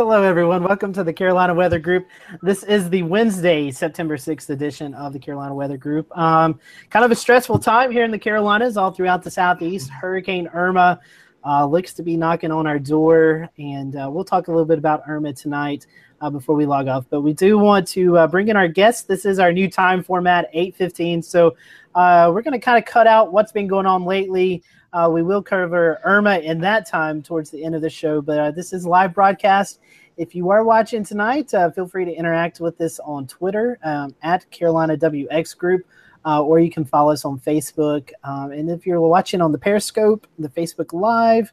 Hello, everyone. Welcome to the Carolina Weather Group. This is the Wednesday, September 6th edition of the Carolina Weather Group. Um, kind of a stressful time here in the Carolinas, all throughout the Southeast. Hurricane Irma uh, looks to be knocking on our door, and uh, we'll talk a little bit about Irma tonight uh, before we log off. But we do want to uh, bring in our guests. This is our new time format, 8:15. So uh, we're going to kind of cut out what's been going on lately. Uh, we will cover Irma in that time towards the end of the show, but uh, this is live broadcast. If you are watching tonight, uh, feel free to interact with us on Twitter um, at Carolina WX Group, uh, or you can follow us on Facebook. Um, and if you're watching on the Periscope, the Facebook Live,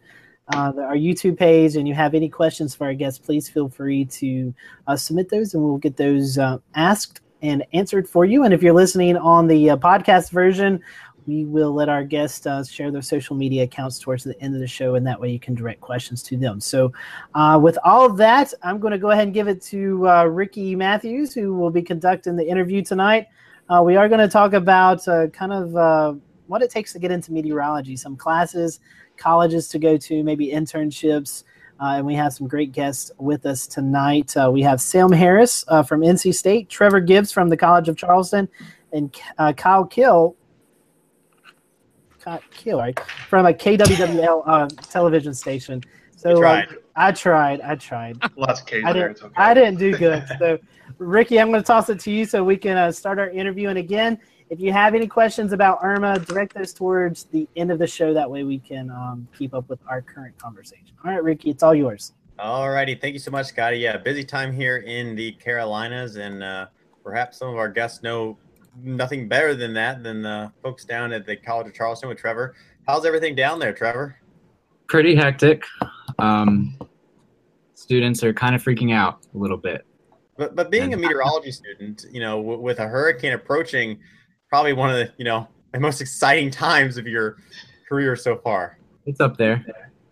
uh, our YouTube page, and you have any questions for our guests, please feel free to uh, submit those, and we'll get those asked and answered for you. And if you're listening on the podcast version, we will let our guests uh, share their social media accounts towards the end of the show, and that way you can direct questions to them. So, uh, with all of that, I'm going to go ahead and give it to uh, Ricky Matthews, who will be conducting the interview tonight. Uh, we are going to talk about uh, kind of uh, what it takes to get into meteorology, some classes, colleges to go to, maybe internships. and we have some great guests with us tonight. we have Sam Harris from NC State, Trevor Gibbs from the College of Charleston, and Kyle Kill Kill, right? From a KWWL uh, television station. So uh, I tried. I tried. Lots of K's I didn't, okay. I didn't do good. So, Ricky, I'm going to toss it to you so we can uh, start our interview. And again, if you have any questions about Irma, direct those towards the end of the show. That way we can um, keep up with our current conversation. All right, Ricky, it's all yours. All righty. Thank you so much, Scotty. Yeah, busy time here in the Carolinas. And uh, perhaps some of our guests know nothing better than that than the folks down at the College of Charleston with Trevor. How's everything down there, Trevor? Pretty hectic. Um, students are kind of freaking out a little bit. But but being a meteorology student, you know, w- with a hurricane approaching, probably one of the you know the most exciting times of your career so far. It's up there.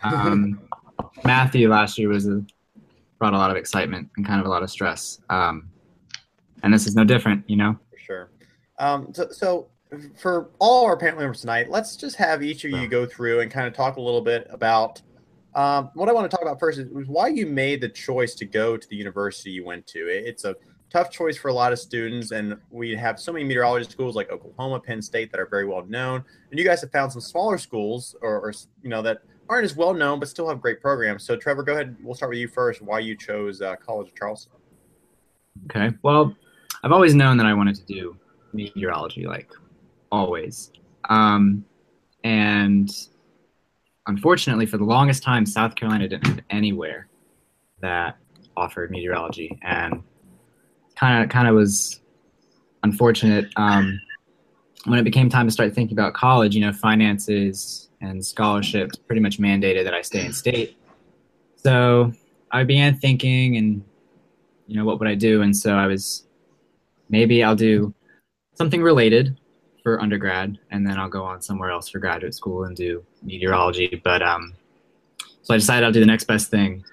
Um, Matthew last year was a, brought a lot of excitement and kind of a lot of stress. Um, and this is no different, you know. Um, so, so for all our panel members tonight, let's just have each of you go through and kind of talk a little bit about um, what I want to talk about first is, why you made the choice to go to the university you went to. It's a tough choice for a lot of students, and we have so many meteorology schools like Oklahoma, Penn State that are very well known, and you guys have found some smaller schools or, or you know that aren't as well known but still have great programs. So, Trevor, go ahead. We'll start with you first. Why you chose uh, College of Charleston? Okay. Well, I've always known that I wanted to do meteorology, like always. Um, and unfortunately, for the longest time, South Carolina didn't have anywhere that offered meteorology, and kind of kind of was unfortunate. Um, when it became time to start thinking about college, you know, finances and scholarships pretty much mandated that I stay in state. So I began thinking, and you know, what would I do? And so I was maybe I'll do something related for undergrad, and then I'll go on somewhere else for graduate school and do meteorology. But um, so I decided I'll do the next best thing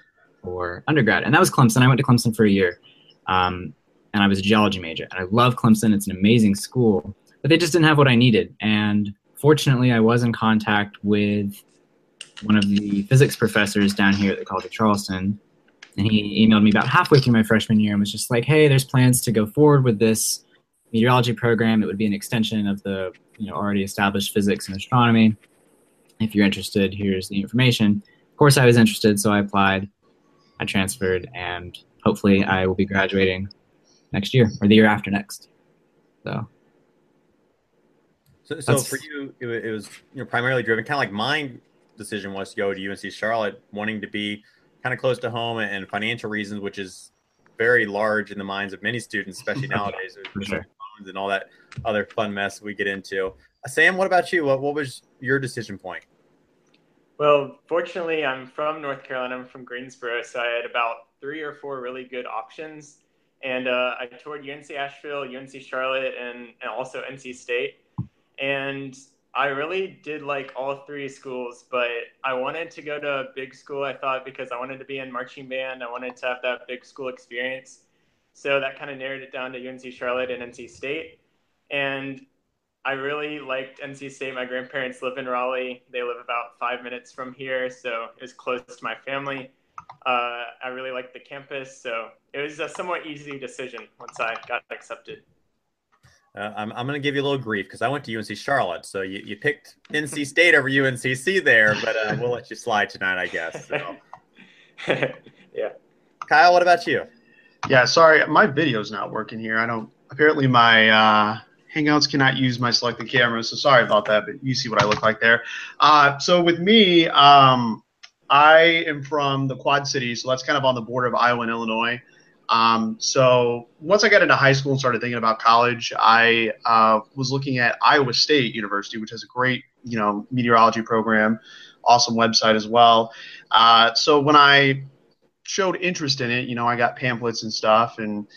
for undergrad, and that was Clemson. I went to Clemson for a year, um, and I was a geology major, and I love Clemson. It's an amazing school, but they just didn't have what I needed. And fortunately, I was in contact with one of the physics professors down here at the College of Charleston, and he emailed me about halfway through my freshman year and was just like, "Hey, there's plans to go forward with this meteorology program. It would be an extension of the you know already established physics and astronomy. If you're interested, here's the information. Of course, I was interested, so I applied. I transferred, and hopefully, I will be graduating next year or the year after next. So. So, so for you, it, it was you know primarily driven, kind of like my decision was to go to UNC Charlotte, wanting to be kind of close to home and financial reasons, which is very large in the minds of many students, especially nowadays. Sure and all that other fun mess we get into. Uh, Sam, what about you? What, what was your decision point? Well, fortunately, I'm from North Carolina. I'm from Greensboro, so I had about three or four really good options. And uh, I toured UNC Asheville, UNC Charlotte, and, and also NC State. And I really did like all three schools, but I wanted to go to a big school, I thought, because I wanted to be in marching band. I wanted to have that big school experience. So that kind of narrowed it down to UNC Charlotte and NC State. And I really liked NC State. My grandparents live in Raleigh. They live about five minutes from here, so it was close to my family. Uh, I really liked the campus, so it was a somewhat easy decision once I got accepted. Uh, I'm, I'm going to give you a little grief because I went to UNC Charlotte. So you, you picked NC State over UNCC there, but uh, we'll let you slide tonight, I guess. So. yeah. Kyle, what about you? Yeah, sorry, my video's not working here. I don't. Apparently, my uh, Hangouts cannot use my selected camera, so sorry about that. But you see what I look like there. Uh, so with me, um, I am from the Quad Cities, so that's kind of on the border of Iowa and Illinois. Um, so once I got into high school and started thinking about college, I uh, was looking at Iowa State University, which has a great, you know, meteorology program, awesome website as well. Uh, so when I showed interest in it, you know, I got pamphlets and stuff, and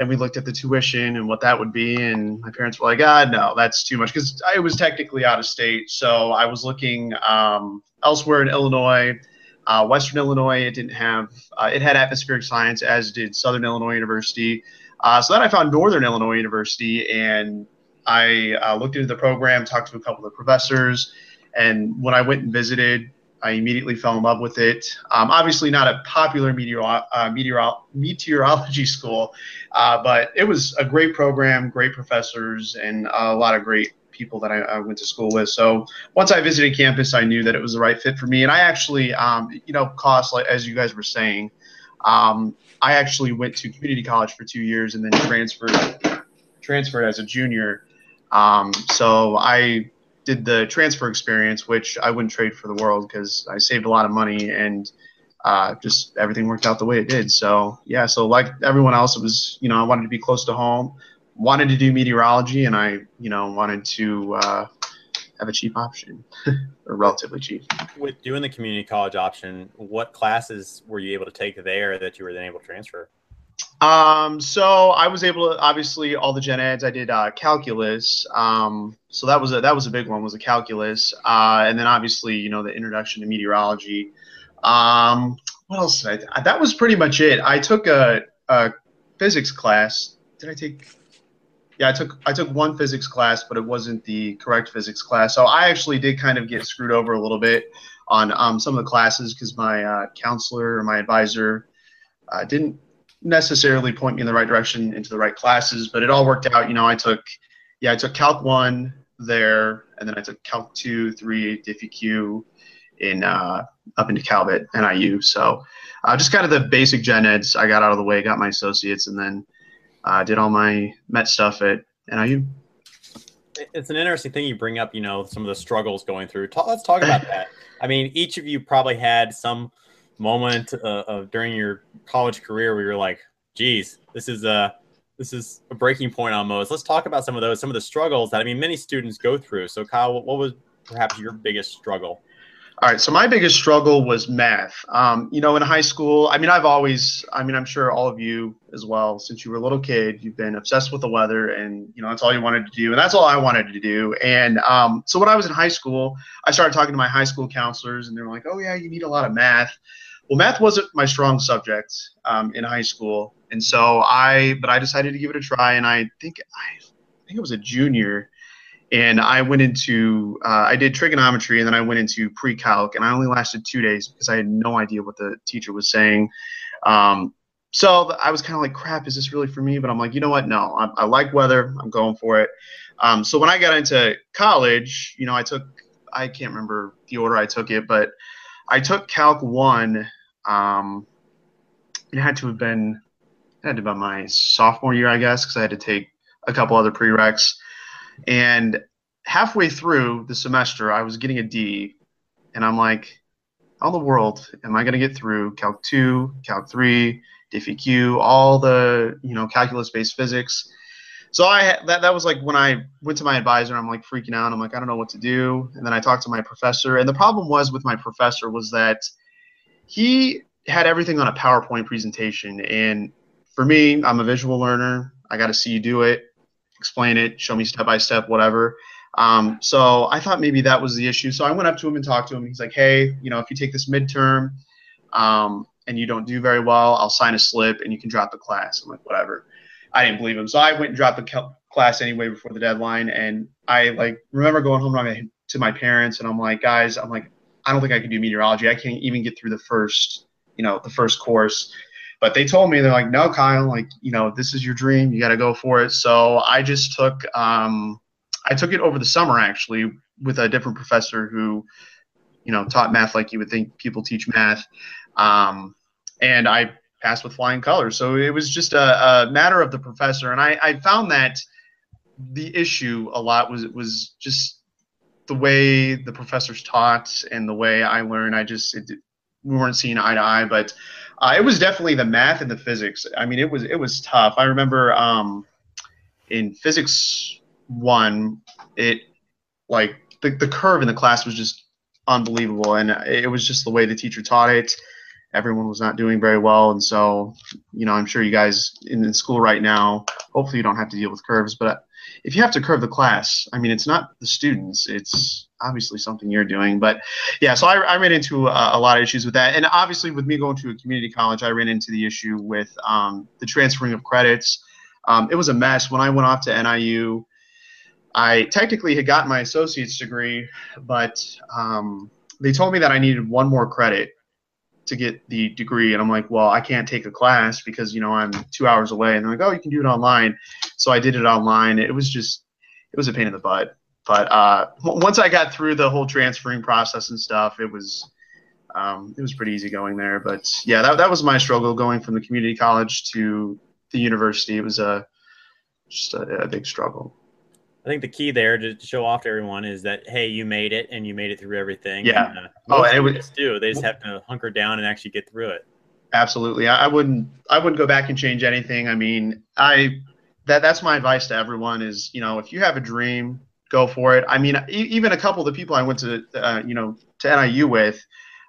and we looked at the tuition and what that would be, and my parents were like, "Ah, no, that's too much," because I was technically out of state, so I was looking um, elsewhere in Illinois. Uh, Western Illinois, it didn't have, uh, it had atmospheric science, as did Southern Illinois University. Uh, so then I found Northern Illinois University, and I uh, looked into the program, talked to a couple of professors, and when I went and visited, I immediately fell in love with it. Um, obviously, not a popular uh, meteor, meteorology school, uh, but it was a great program, great professors, and a lot of great people that I, I, went to school with. So once I visited campus, I knew that it was the right fit for me. And I actually, um, you know, cost like as you guys were saying, um, I actually went to community college for two years and then transferred transferred as a junior. Um, so I did the transfer experience, which I wouldn't trade for the world because I saved a lot of money and uh, just everything worked out the way it did. So yeah, so like everyone else, it was you know I wanted to be close to home wanted to do meteorology and I, you know, wanted to uh, have a cheap option or relatively cheap. With doing the community college option, what classes were you able to take there that you were then able to transfer? Um, so I was able to obviously all the gen eds. I did uh, calculus. Um, so that was a that was a big one was a calculus, uh, and then obviously you know the introduction to meteorology. Um, what else I? That was pretty much it. I took a, a physics class. Did I take? yeah, I took I took one physics class, but it wasn't the correct physics class. So I actually did kind of get screwed over a little bit on um, some of the classes because my uh, counselor or my advisor uh, didn't necessarily point me in the right direction into the right classes. But it all worked out. You know, I took yeah, I took Calc one there, and then I took Calc two, three, DiffyQ in uh, up into Calvet NIU. So uh, just kind of the basic gen eds I got out of the way, got my associates, and then I uh, did all my Met stuff at NIU. It's an interesting thing you bring up. You know, some of the struggles going through. Talk, let's talk about that. I mean, each of you probably had some moment uh, of during your college career where you're like, "Geez, this is a this is a breaking point almost." Let's talk about some of those, some of the struggles that I mean, many students go through. So, Kyle, what was perhaps your biggest struggle? All right. So my biggest struggle was math. Um, you know, in high school, I mean, I've always, I mean, I'm sure all of you as well, since you were a little kid, you've been obsessed with the weather and, you know, that's all you wanted to do. And that's all I wanted to do. And um, so when I was in high school, I started talking to my high school counselors and they were like, oh, yeah, you need a lot of math. Well, math wasn't my strong subject um, in high school. And so I, but I decided to give it a try. And I think, I, I think it was a junior and I went into uh, I did trigonometry and then I went into pre-calc and I only lasted two days because I had no idea what the teacher was saying. Um, so I was kind of like, crap, is this really for me? But I'm like, you know what? No, I, I like weather. I'm going for it. Um, so when I got into college, you know, I took I can't remember the order I took it, but I took Calc one. Um, it had to have been it had to be my sophomore year, I guess, because I had to take a couple other prereqs. And halfway through the semester, I was getting a D, and I'm like, how in the world am I going to get through Calc 2, Calc 3, DiffyQ, all the you know calculus-based physics? So I that that was like when I went to my advisor, I'm like freaking out. I'm like, I don't know what to do. And then I talked to my professor, and the problem was with my professor was that he had everything on a PowerPoint presentation, and for me, I'm a visual learner. I got to see you do it explain it, show me step by step, whatever. Um, so I thought maybe that was the issue. So I went up to him and talked to him. He's like, hey, you know, if you take this midterm um, and you don't do very well, I'll sign a slip and you can drop the class. I'm like, whatever. I didn't believe him. So I went and dropped the class anyway before the deadline. And I like remember going home to my, parents and I'm like, guys, I'm like, I don't think I can do meteorology. I can't even get through the first you know, the first course. But they told me they're like, no, Kyle, like you know, this is your dream. You got to go for it. So I just took um, I took it over the summer actually with a different professor who, you know, taught math like you would think people teach math. Um, and I passed with flying colors. So it was just a, a matter of the professor. And I, I found that the issue a lot was was just the way the professors taught and the way I learned. I just it, we weren't seeing eye to eye, but uh, it was definitely the math and the physics. I mean, it was it was tough. I remember um, in physics one, it like the, the curve in the class was just unbelievable, and it was just the way the teacher taught it. Everyone was not doing very well, and so you know, I'm sure you guys in, in school right now, hopefully you don't have to deal with curves, but if you have to curve the class, I mean, it's not the students, it's obviously something you're doing. But yeah, so I, I ran into a, a, lot of issues with that. And obviously, with me going to a community college, I ran into the issue with um, the transferring of credits. Um, it was a mess. When I went off to NIU, I technically had gotten my associate's degree, but um, they told me that I needed one more credit to get the degree. And i'm like well i can't take a class because you know i'm two hours away. And they're like oh you can do it online. So i did it online. It was just it was a pain in the butt. But uh, once i got through the whole transferring process and stuff it was um, it was pretty easy going there. But yeah that, that was my struggle going from the community college to the university. It was a just a, a big struggle I think the key there to show off to everyone is that hey, you made it and you made it through everything. Yeah. And, uh, oh, and it was do. They just have to hunker down and actually get through it. Absolutely. I, I wouldn't. I wouldn't go back and change anything. I mean, I that that's my advice to everyone is you know if you have a dream, go for it. I mean, even a couple of the people I went to uh, you know to NIU with.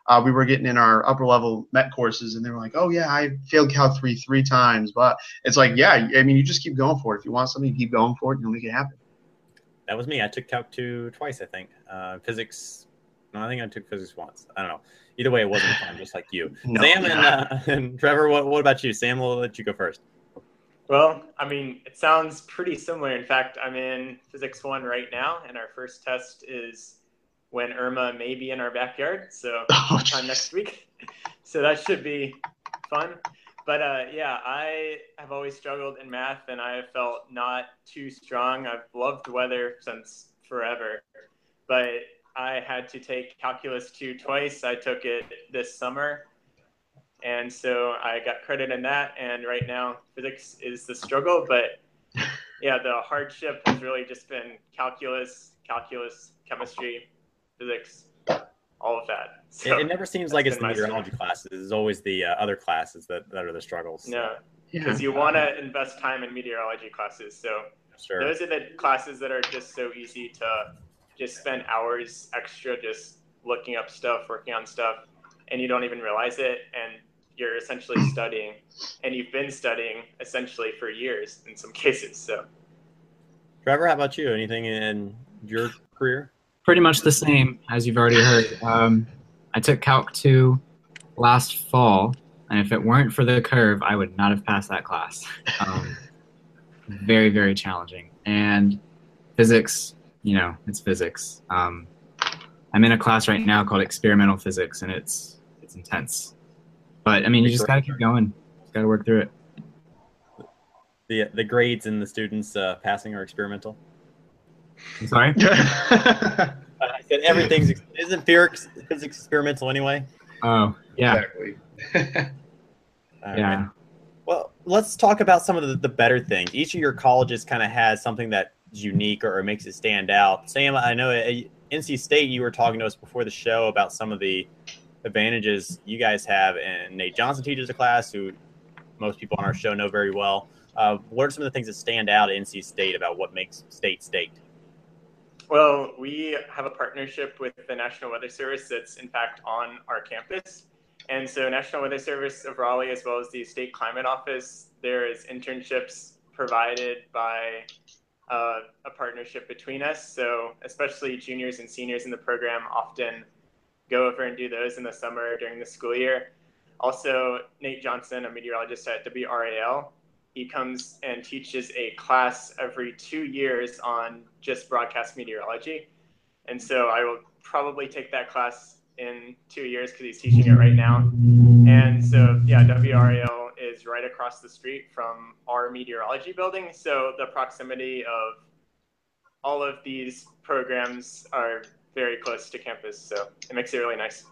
Uh, we were getting in our upper level MET courses, and they were like, "Oh yeah, I failed Calc three three times." But it's like, yeah, I mean, you just keep going for it. If you want something, keep going for it, and you'll make it happen that was me. I took Calc 2 twice, I think. Uh, physics, no, I think I took physics once. I don't know. Either way, it wasn't fun, just like you. No, Sam and, uh, and Trevor, what, what about you? Sam, we'll let you go first. Well, I mean, it sounds pretty similar. In fact, I'm in Physics 1 right now, and our first test is when Irma may be in our backyard. So, oh, time next week. so, that should be fun but uh, yeah, I have always struggled in math, and I have felt not too strong. I've loved weather since forever, but I had to take calculus two twice. I took it this summer, and so I got credit in that. And right now, physics is the struggle, but yeah, the hardship has really just been calculus, calculus, chemistry, physics, all of that. So it, it, never seems like it's the meteorology classes. It's always the uh, other classes that, that are the struggles. No, because yeah. you want to invest time in meteorology classes. So sure. those are the classes that are just so easy to just spend hours extra just looking up stuff, working on stuff, and you don't even realize it. And you're essentially studying, and you've been studying essentially for years in some cases. So, Trevor, how about you? Anything in your career? Pretty much the same as you've already heard. Um, I took Calc 2 last fall, and if it weren't for the curve, I would not have passed that class. Um, very, very challenging. And physics, you know, it's physics. Um, I'm in a class right now called experimental physics, and it's it's intense. But I mean, you just gotta keep going. Just gotta work through it. The the grades and the students uh, passing are experimental. I'm sorry. I said everything's isn't physics experimental anyway. Oh yeah. Exactly. yeah. Well, let's talk about some of the, the better things. Each of your colleges kind of has something that's unique or, or makes it stand out. Sam, I know at NC State you were talking to us before the show about some of the advantages you guys have, and Nate Johnson teaches a class who most people on our show know very well. Uh, what are some of the things that stand out at NC State about what makes State State? Well, we have a partnership with the National Weather Service that's in fact on our campus. And so National Weather Service of Raleigh, as well as the State Climate Office, there is internships provided by uh, a partnership between us. So especially juniors and seniors in the program often go over and do those in the summer during the school year. Also, Nate Johnson, a meteorologist at WRAL, he comes and teaches a class every two years on just broadcast meteorology. And so I will probably take that class in two years because he's teaching it right now. And so, yeah, WRAL is right across the street from our meteorology building. So the proximity of all of these programs are very close to campus. So it makes it really nice.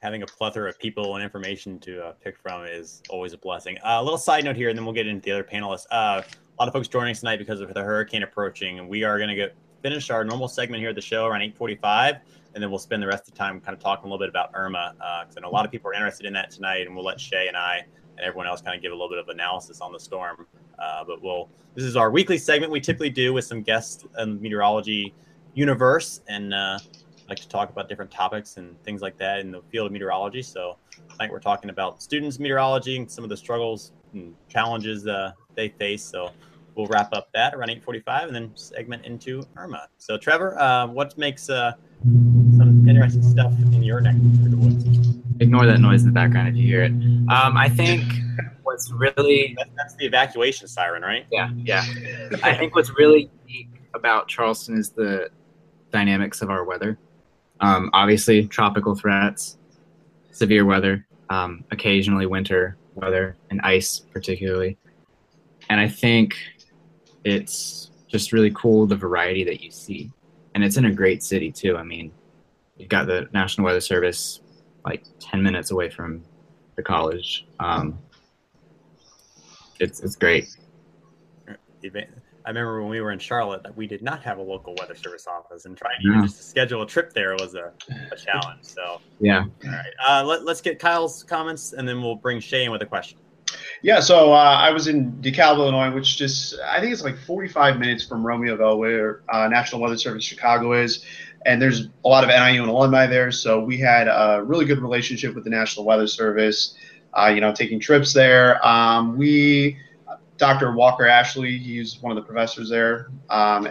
Having a plethora of people and information to uh, pick from is always a blessing. Uh, a little side note here, and then we'll get into the other panelists. Uh, a lot of folks joining us tonight because of the hurricane approaching, and we are going to get finish our normal segment here at the show around 8:45 and then we'll spend the rest of the time kind of talking a little bit about Irma because uh, a lot of people are interested in that tonight, and we'll let Shay and I and everyone else kind of give a little bit of analysis on the storm. Uh, but we'll this is our weekly segment we typically do with some guests in meteorology universe, and uh, like to talk about different topics and things like that in the field of meteorology. So tonight we're talking about students meteorology and some of the struggles and challenges uh, they face. So we'll wrap up that around 8:45 and then segment into Irma. So Trevor, uh, what makes uh, some interesting stuff in your neck of the woods. Ignore that noise in the background if you hear it. Um, I think what's really that's, that's the evacuation siren, right? Yeah, yeah. I think what's really unique about Charleston is the dynamics of our weather. Um, obviously, tropical threats, severe weather, um, occasionally winter weather, and ice particularly. And I think it's just really cool the variety that you see and it's in a great city too. I mean, you've got the National Weather Service like ten minutes away from the college. Um, it's it's great. I remember when we were in Charlotte that we did not have a local weather service office, and trying even just to schedule a trip there was a, a challenge. So yeah. All right, uh, let, let's get Kyle's comments, and then we'll bring Shay in with a question. Yeah, so uh, I was in DeKalb, Illinois, which just I think it's like 45 minutes from Romeoville, where uh, National Weather Service Chicago is, and there's a lot of NIU and alumni there. So we had a really good relationship with the National Weather Service. Uh, you know, taking trips there. Um, we, Dr. Walker Ashley, he's one of the professors there. Um,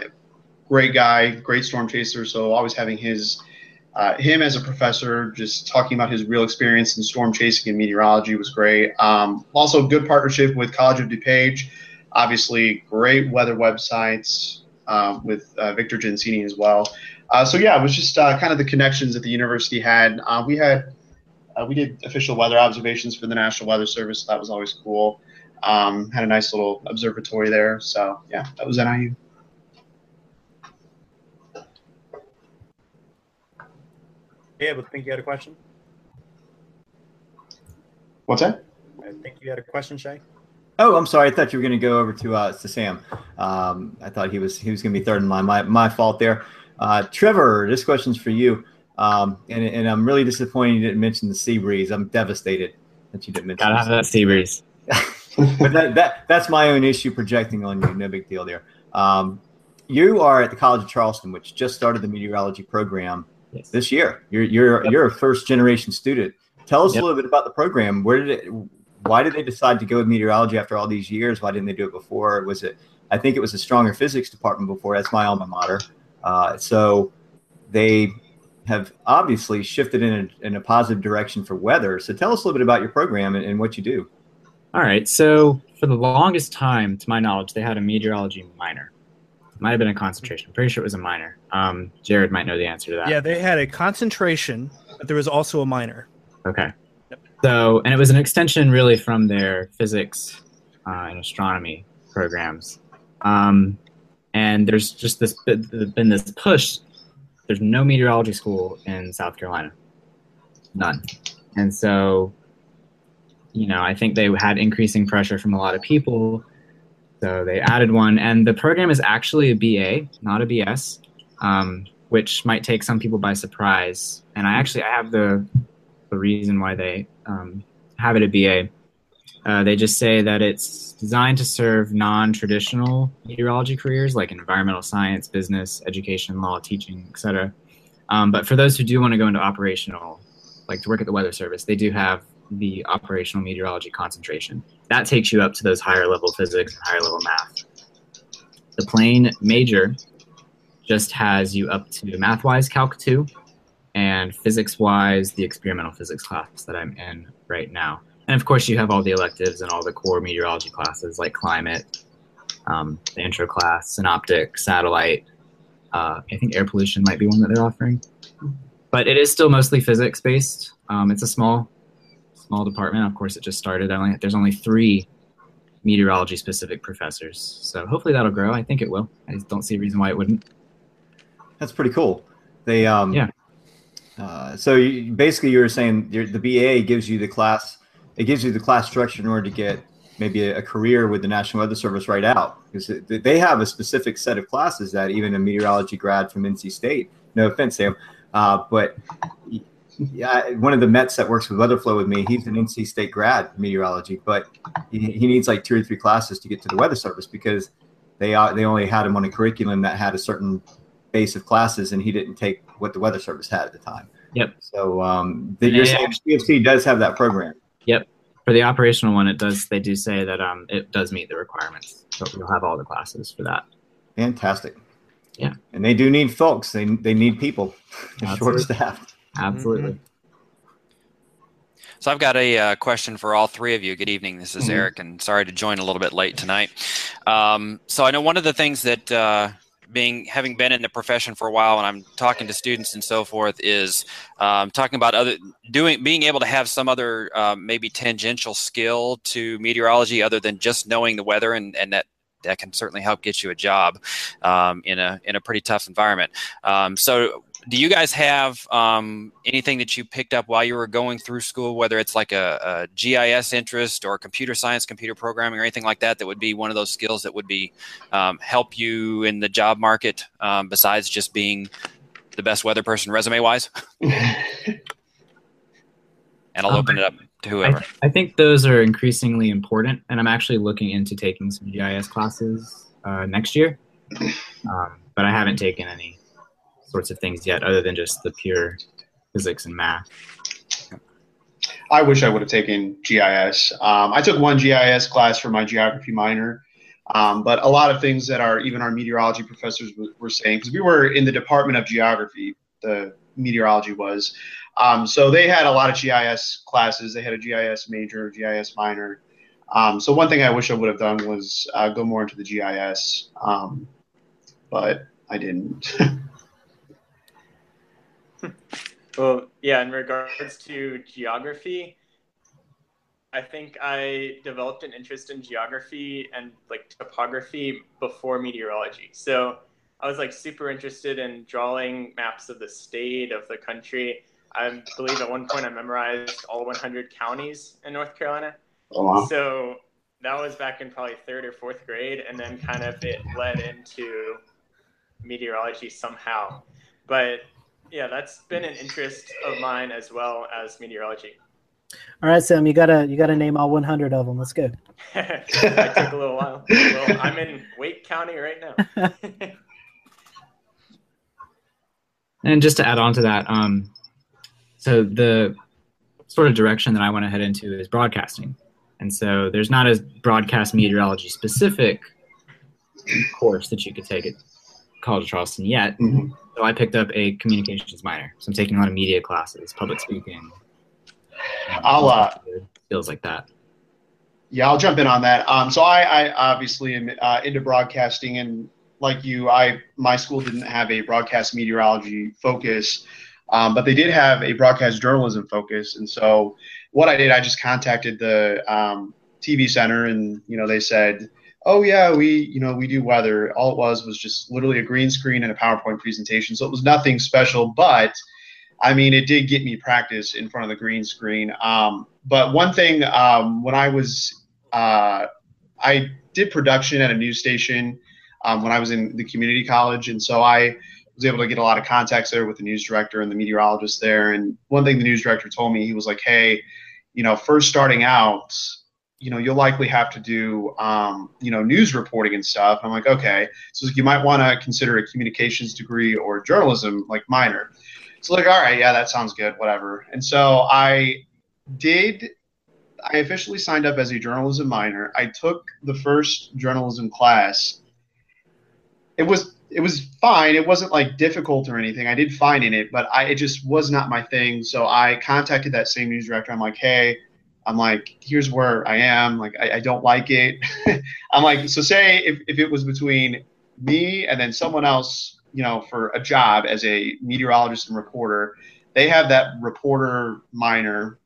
great guy, great storm chaser. So always having his uh, him as a professor, just talking about his real experience in storm chasing and meteorology was great. Um, also, good partnership with College of DuPage. Obviously, great weather websites um, with uh, Victor Gensini as well. Uh, so yeah, it was just uh, kind of the connections that the university had. Uh, we had uh, we did official weather observations for the National Weather Service. So that was always cool. Um, had a nice little observatory there. So yeah, that was NIU. Yeah, but think you had a question. What's that? I think you had a question, Shay. Oh, I'm sorry. I thought you were going to go over to uh, to Sam. Um, I thought he was he was going to be third in line. My my fault there. Uh, Trevor, this question's for you. Um, and, and I'm really disappointed you didn't mention the sea breeze. I'm devastated that you didn't mention. Gotta have that sea breeze. but that, that that's my own issue projecting on you. No big deal there. Um, you are at the College of Charleston, which just started the meteorology program yes. this year. You're you're yep. you're a first generation student. Tell us yep. a little bit about the program. Where did it? Why did they decide to go with meteorology after all these years? Why didn't they do it before? Was it? I think it was a stronger physics department before. That's my alma mater. Uh, so they have obviously shifted in a, in a positive direction for weather. So tell us a little bit about your program and, and what you do. All right. So for the longest time, to my knowledge, they had a meteorology minor might have been a concentration. I'm pretty sure it was a minor. Um, Jared might know the answer to that. Yeah, they had a concentration, but there was also a minor. Okay. Yep. So, and it was an extension really from their physics uh, and astronomy programs. Um, and there's just this been this push. There's no meteorology school in South Carolina, none. And so, you know, I think they had increasing pressure from a lot of people so they added one, and the program is actually a BA, not a BS, um, which might take some people by surprise. And I actually I have the the reason why they um, have it a BA. Uh, they just say that it's designed to serve non-traditional meteorology careers like environmental science, business, education, law, teaching, etc. Um, but for those who do want to go into operational, like to work at the Weather Service, they do have the operational meteorology concentration. That takes you up to those higher level physics and higher level math. The plain major just has you up to math wise Calc 2 and physics wise the experimental physics class that I'm in right now. And of course, you have all the electives and all the core meteorology classes like climate, um, the intro class, synoptic, satellite. Uh, I think air pollution might be one that they're offering. But it is still mostly physics based. Um, it's a small small department. Of course, it just started. Only, there's only three meteorology specific professors. So hopefully that'll grow. I think it will. I just don't see a reason why it wouldn't. That's pretty cool. They um yeah. Uh, so you, basically, you were saying the BA gives you the class. It gives you the class structure in order to get maybe a, a career with the National Weather Service right out because they have a specific set of classes that even a meteorology grad from NC State. No offense, Sam, uh, but yeah, one of the Mets that works with WeatherFlow with me, he's an NC State grad meteorology, but he, he needs like two or three classes to get to the Weather Service because they are, they only had him on a curriculum that had a certain base of classes, and he didn't take what the Weather Service had at the time. Yep. So um, the, you're saying C of C does have that program. Yep. For the operational one, it does. They do say that um, it does meet the requirements, so you'll have all the classes for that. Fantastic. Yeah. And they do need folks. They they need people. Short staffed. Absolutely. Mm-hmm. So I've got a uh, question for all three of you. Good evening. This is mm-hmm. Eric, and sorry to join a little bit late tonight. Um, so I know one of the things that uh, being having been in the profession for a while and I'm talking to students and so forth is um, talking about other doing being able to have some other um, maybe tangential skill to meteorology other than just knowing the weather and, and that that can certainly help get you a job um, in a in a pretty tough environment. Um, so do you guys have um, anything that you picked up while you were going through school, whether it's like a, a, GIS interest or computer science, computer programming, or anything like that, that would be one of those skills that would be um, help you in the job market um, besides just being the best weather person resume wise? and I'll open it up to whoever. I, th- I, think those are increasingly important, and I'm actually looking into taking some GIS classes uh, next year, um, but I haven't taken any sorts of things yet, other than just the pure physics and math. I wish I would have taken GIS. Um, I took one GIS class for my geography minor, um, but a lot of things that our even our meteorology professors w- were saying because we were in the department of geography, the meteorology was. Um, so they had a lot of GIS classes. They had a GIS major, GIS minor. Um, so one thing I wish I would have done was uh, go more into the GIS, um, but I didn't. well, yeah, in regards to geography, I think I developed an interest in geography and like topography before meteorology. So I was like super interested in drawing maps of the state, of the country. I believe at one point I memorized all 100 counties in North Carolina. Oh, wow. So that was back in probably third or fourth grade. And then kind of it led into meteorology somehow. But yeah, that's been an interest of mine as well as meteorology. All right, Sam, you gotta you gotta name all 100 of them. Let's go. it took a little while. Well, I'm in Wake County right now. and just to add on to that, um, so the sort of direction that I want to head into is broadcasting, and so there's not a broadcast meteorology specific course that you could take at College of Charleston yet. Mm-hmm. So I picked up a communications minor. So I'm taking a lot of media classes, public speaking. Um, I'll uh, skills like that. Yeah, I'll jump in on that. Um, so I, I obviously am uh, into broadcasting, and like you, I my school didn't have a broadcast meteorology focus, um, but they did have a broadcast journalism focus. And so what I did, I just contacted the um, TV center, and you know they said oh yeah, we you know we do weather. All it was was just literally a green screen and a PowerPoint presentation. So it was nothing special, but I mean it did get me practice in front of the green screen. Um, but one thing um, when I was uh, I did production at a news station um, when I was in the community college, and so I was able to get a lot of contacts there with the news director and the meteorologist there. And one thing the news director told me, he was like, "Hey, you know, first starting out, you know, you'll likely have to do, um, you know, news reporting and stuff. I'm like, okay, so you might want to consider a communications degree or journalism like minor. So like, all right, yeah, that sounds good, whatever. And so I did. I officially signed up as a journalism minor. I took the first journalism class. It was it was fine. It wasn't like difficult or anything. I did fine in it, but I it just was not my thing. So I contacted that same news director. I'm like, hey, I'm like, here's where I am. Like, I, I don't like it. I'm like, so say if, if it was between me and then someone else, you know, for a job as a meteorologist and reporter, they have that reporter minor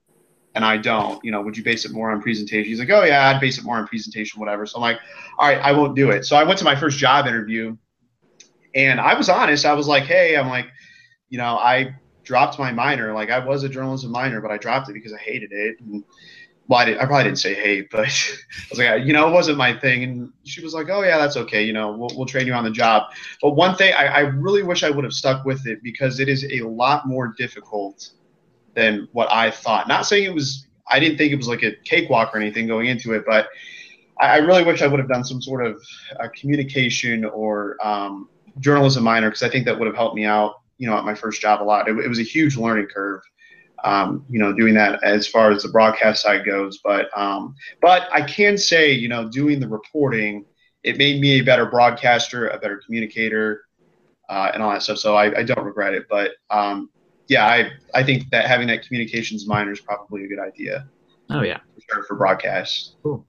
and I don't. You know, would you base it more on presentation? He's like, oh yeah, I'd base it more on presentation, whatever. So I'm like, all right, I won't do it. So I went to my first job interview, and I was honest. I was like, hey, I'm like, you know, I dropped my minor. Like I was a journalism minor, but I dropped it because I hated it. And, well, I, did, I probably didn't say hate, but I was like, you know, it wasn't my thing. And she was like, oh yeah, that's okay. You know, we'll, we'll train you on the job. But one thing, I, I really wish I would have stuck with it because it is a lot more difficult than what I thought. Not saying it was, I didn't think it was like a cakewalk or anything going into it, but I, I really wish I would have done some sort of uh, communication or um, journalism minor because I think that would have helped me out, you know, at my first job a lot. It, it was a huge learning curve. Um, you know, doing that as far as the broadcast side goes, but um, but I can say, you know, doing the reporting, it made me a better broadcaster, a better communicator, uh, and all that stuff. So I, I don't regret it. But um, yeah, I I think that having that communications minor is probably a good idea. Oh yeah, for sure for broadcast. Cool.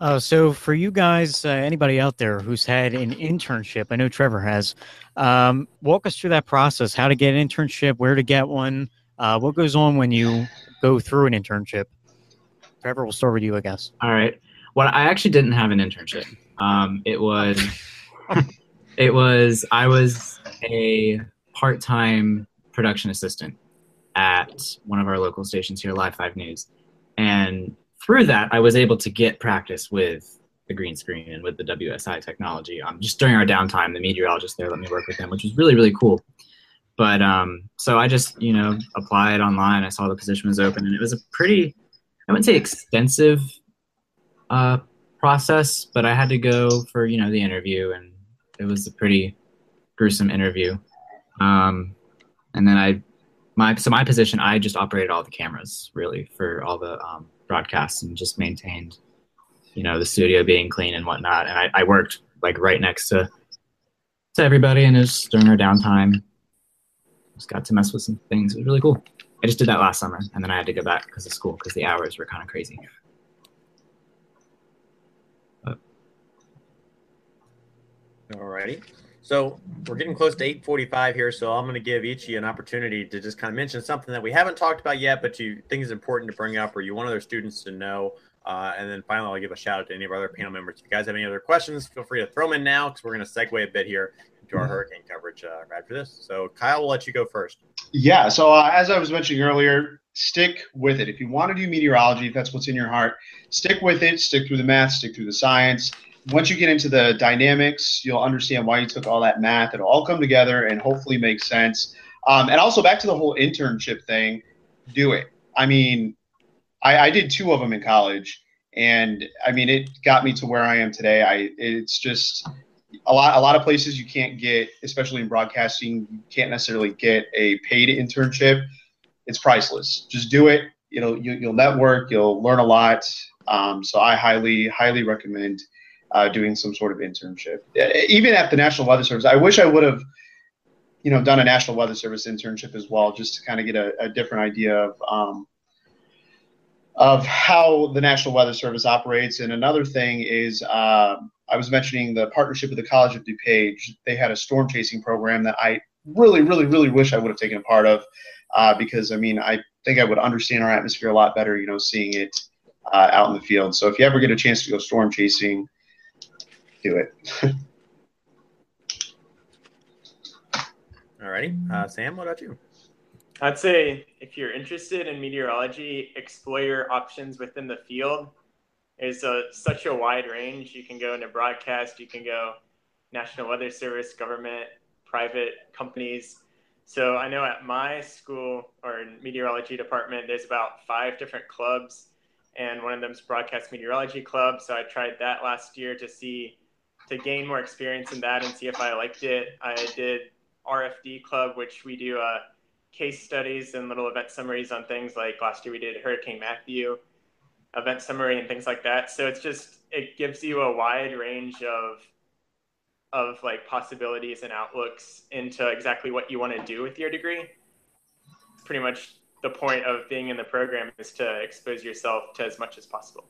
Uh, so for you guys, uh, anybody out there who's had an internship, I know Trevor has. Um, walk us through that process: how to get an internship, where to get one, uh, what goes on when you go through an internship. Trevor, we'll start with you, I guess. All right. Well, I actually didn't have an internship. Um, it was, it was, I was a part-time production assistant at one of our local stations here, Live Five News, and through that, I was able to get practice with the green screen and with the WSI technology. Um, just during our downtime, the meteorologist there let me work with them, which was really really cool. But um, so I just you know applied online. I saw the position was open, and it was a pretty, I wouldn't say extensive uh, process, but I had to go for you know the interview, and it was a pretty gruesome interview. Um, and then I, my so my position, I just operated all the cameras really for all the um, broadcasts and just maintained, you know, the studio being clean and whatnot. And I, I worked like right next to to everybody, and was during our downtime. Just got to mess with some things. It was really cool. I just did that last summer, and then I had to go back because of school because the hours were kind of crazy. But. Alrighty. So we're getting close to 8:45 here, so I'm going to give each of you an opportunity to just kind of mention something that we haven't talked about yet, but you think is important to bring up, or you want other students to know. Uh, and then finally, I'll give a shout out to any of our other panel members. If you guys have any other questions, feel free to throw them in now because we're going to segue a bit here into our hurricane coverage uh, right after this. So, Kyle, we'll let you go first. Yeah. So, uh, as I was mentioning earlier, stick with it. If you want to do meteorology, if that's what's in your heart, stick with it. Stick through the math. Stick through the science once you get into the dynamics, you'll understand why you took all that math. It'll all come together and hopefully make sense. Um, and also back to the whole internship thing, do it. I mean, I, I, did two of them in college, and I mean, it got me to where I am today. I it's just a lot a lot of places you can't get, especially in broadcasting, you can't necessarily get a paid internship. It's priceless. Just do it. You know, you, will network, you'll learn a lot. Um, so I highly highly recommend uh, doing some sort of internship. Even at the National Weather Service, I wish I would have, you know, done a National Weather Service internship as well, just to kind of get a, a different idea of um, of how the National Weather Service operates. And another thing is, uh, I was mentioning the partnership with the College of DuPage. They had a storm chasing program that I really, really, really wish I would have taken a part of, uh, because I mean, I think I would understand our atmosphere a lot better, you know, seeing it uh, out in the field. So if you ever get a chance to go storm chasing, do it. Alrighty, uh, Sam, what about you? I'd say if you're interested in meteorology, explore your options within the field. There's a, such a wide range. You can go into broadcast, you can go National Weather Service, government, private companies. So I know at my school or meteorology department, there's about five different clubs, and one of them is Broadcast Meteorology Club. So I tried that last year to see to gain more experience in that and see if I liked it. I did RFD Club, which we do uh, case studies and little event summaries on things like last year we did Hurricane Matthew event summary and things like that. So it's just it gives you a wide range of of like possibilities and outlooks into exactly what you want to do with your degree. Pretty much the point of being in the program is to expose yourself to as much as possible.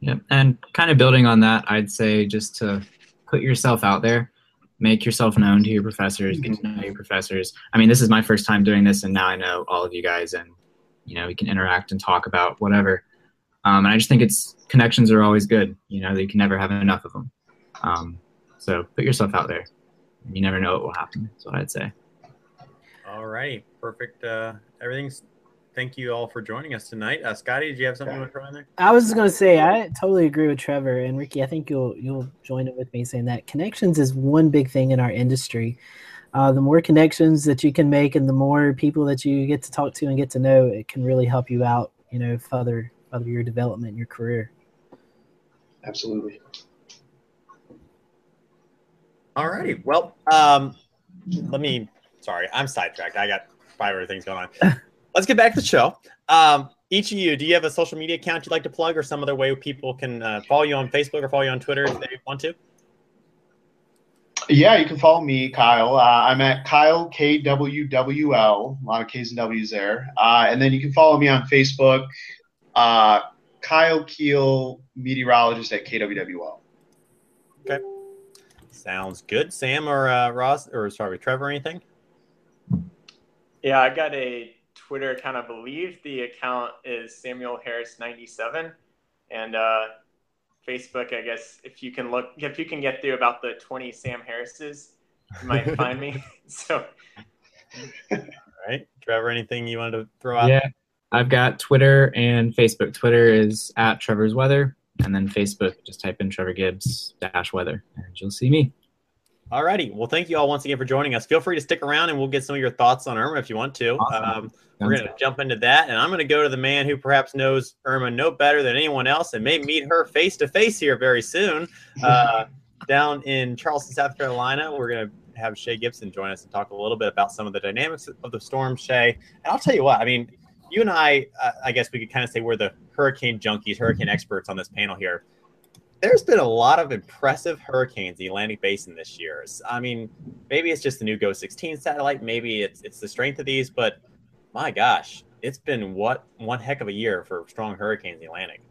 Yeah, and kind of building on that, I'd say just to put yourself out there. make yourself known to your professors, get to know your professors. I mean, this is my first time doing this, and now I know all of you guys, and you know, we can interact and talk about whatever. Um, and I just think it's connections are always good. You know, you can never have enough of them. Um, so put yourself out there. You never know what will happen. That's what I'd say. All right, perfect. Uh, everything's. Thank you all for joining us tonight. Uh, Scotty, did you have something you want to throw in there? I was just gonna say I totally agree with Trevor and Ricky. I think you'll you'll join it with me saying that connections is one big thing in our industry. Uh, the more connections that you can make, and the more people that you get to talk to and get to know, it can really help you out. You know, further further your development, your career. Absolutely. All righty. Well, um, let me. Sorry, I'm sidetracked. I got five other things going on. Let's get back to the show. Um, each of you, do you have a social media account you'd like to plug, or some other way people can uh, follow you on Facebook or follow you on Twitter if they want to? Yeah, you can follow me, Kyle. Uh, I'm at Kyle KWWL. A lot of K's and W's there. Uh, and then you can follow me on Facebook, uh, Kyle Kiel, meteorologist at KWWL. Okay. Sounds good. Sam or uh, Ross, or sorry, Trevor, anything? Yeah, I got a Twitter account. I believe the account is Samuel Harris ninety seven, and uh, Facebook. I guess if you can look, if you can get through about the twenty Sam Harrises, you might find me. So, all right, Trevor, anything you wanted to throw out? Yeah, I've got Twitter and Facebook. Twitter is at Trevor's Weather, and then Facebook, just type in Trevor Gibbs dash weather, and you'll see me. Alrighty. Well, thank you all once again for joining us. Feel free to stick around and we'll get some of your thoughts on Irma if you want to. Awesome. Um, we're going to jump into that, and I'm going to go to the man who perhaps knows Irma no better than anyone else and may meet her face to face here very soon uh, down in Charleston, South Carolina. We're going to have Shay Gibson join us and talk a little bit about some of the dynamics of the storm, Shay. And I'll tell you what, I mean, you and I, uh, I guess we could kind of say we're the hurricane junkies, hurricane experts on this panel here there's been a lot of impressive hurricanes in the Atlantic Basin this year. I mean, maybe it's just the new GOES 16 satellite, maybe it's it's the strength of these, but my gosh, it's been what one heck of a year for strong hurricanes in the Atlantic.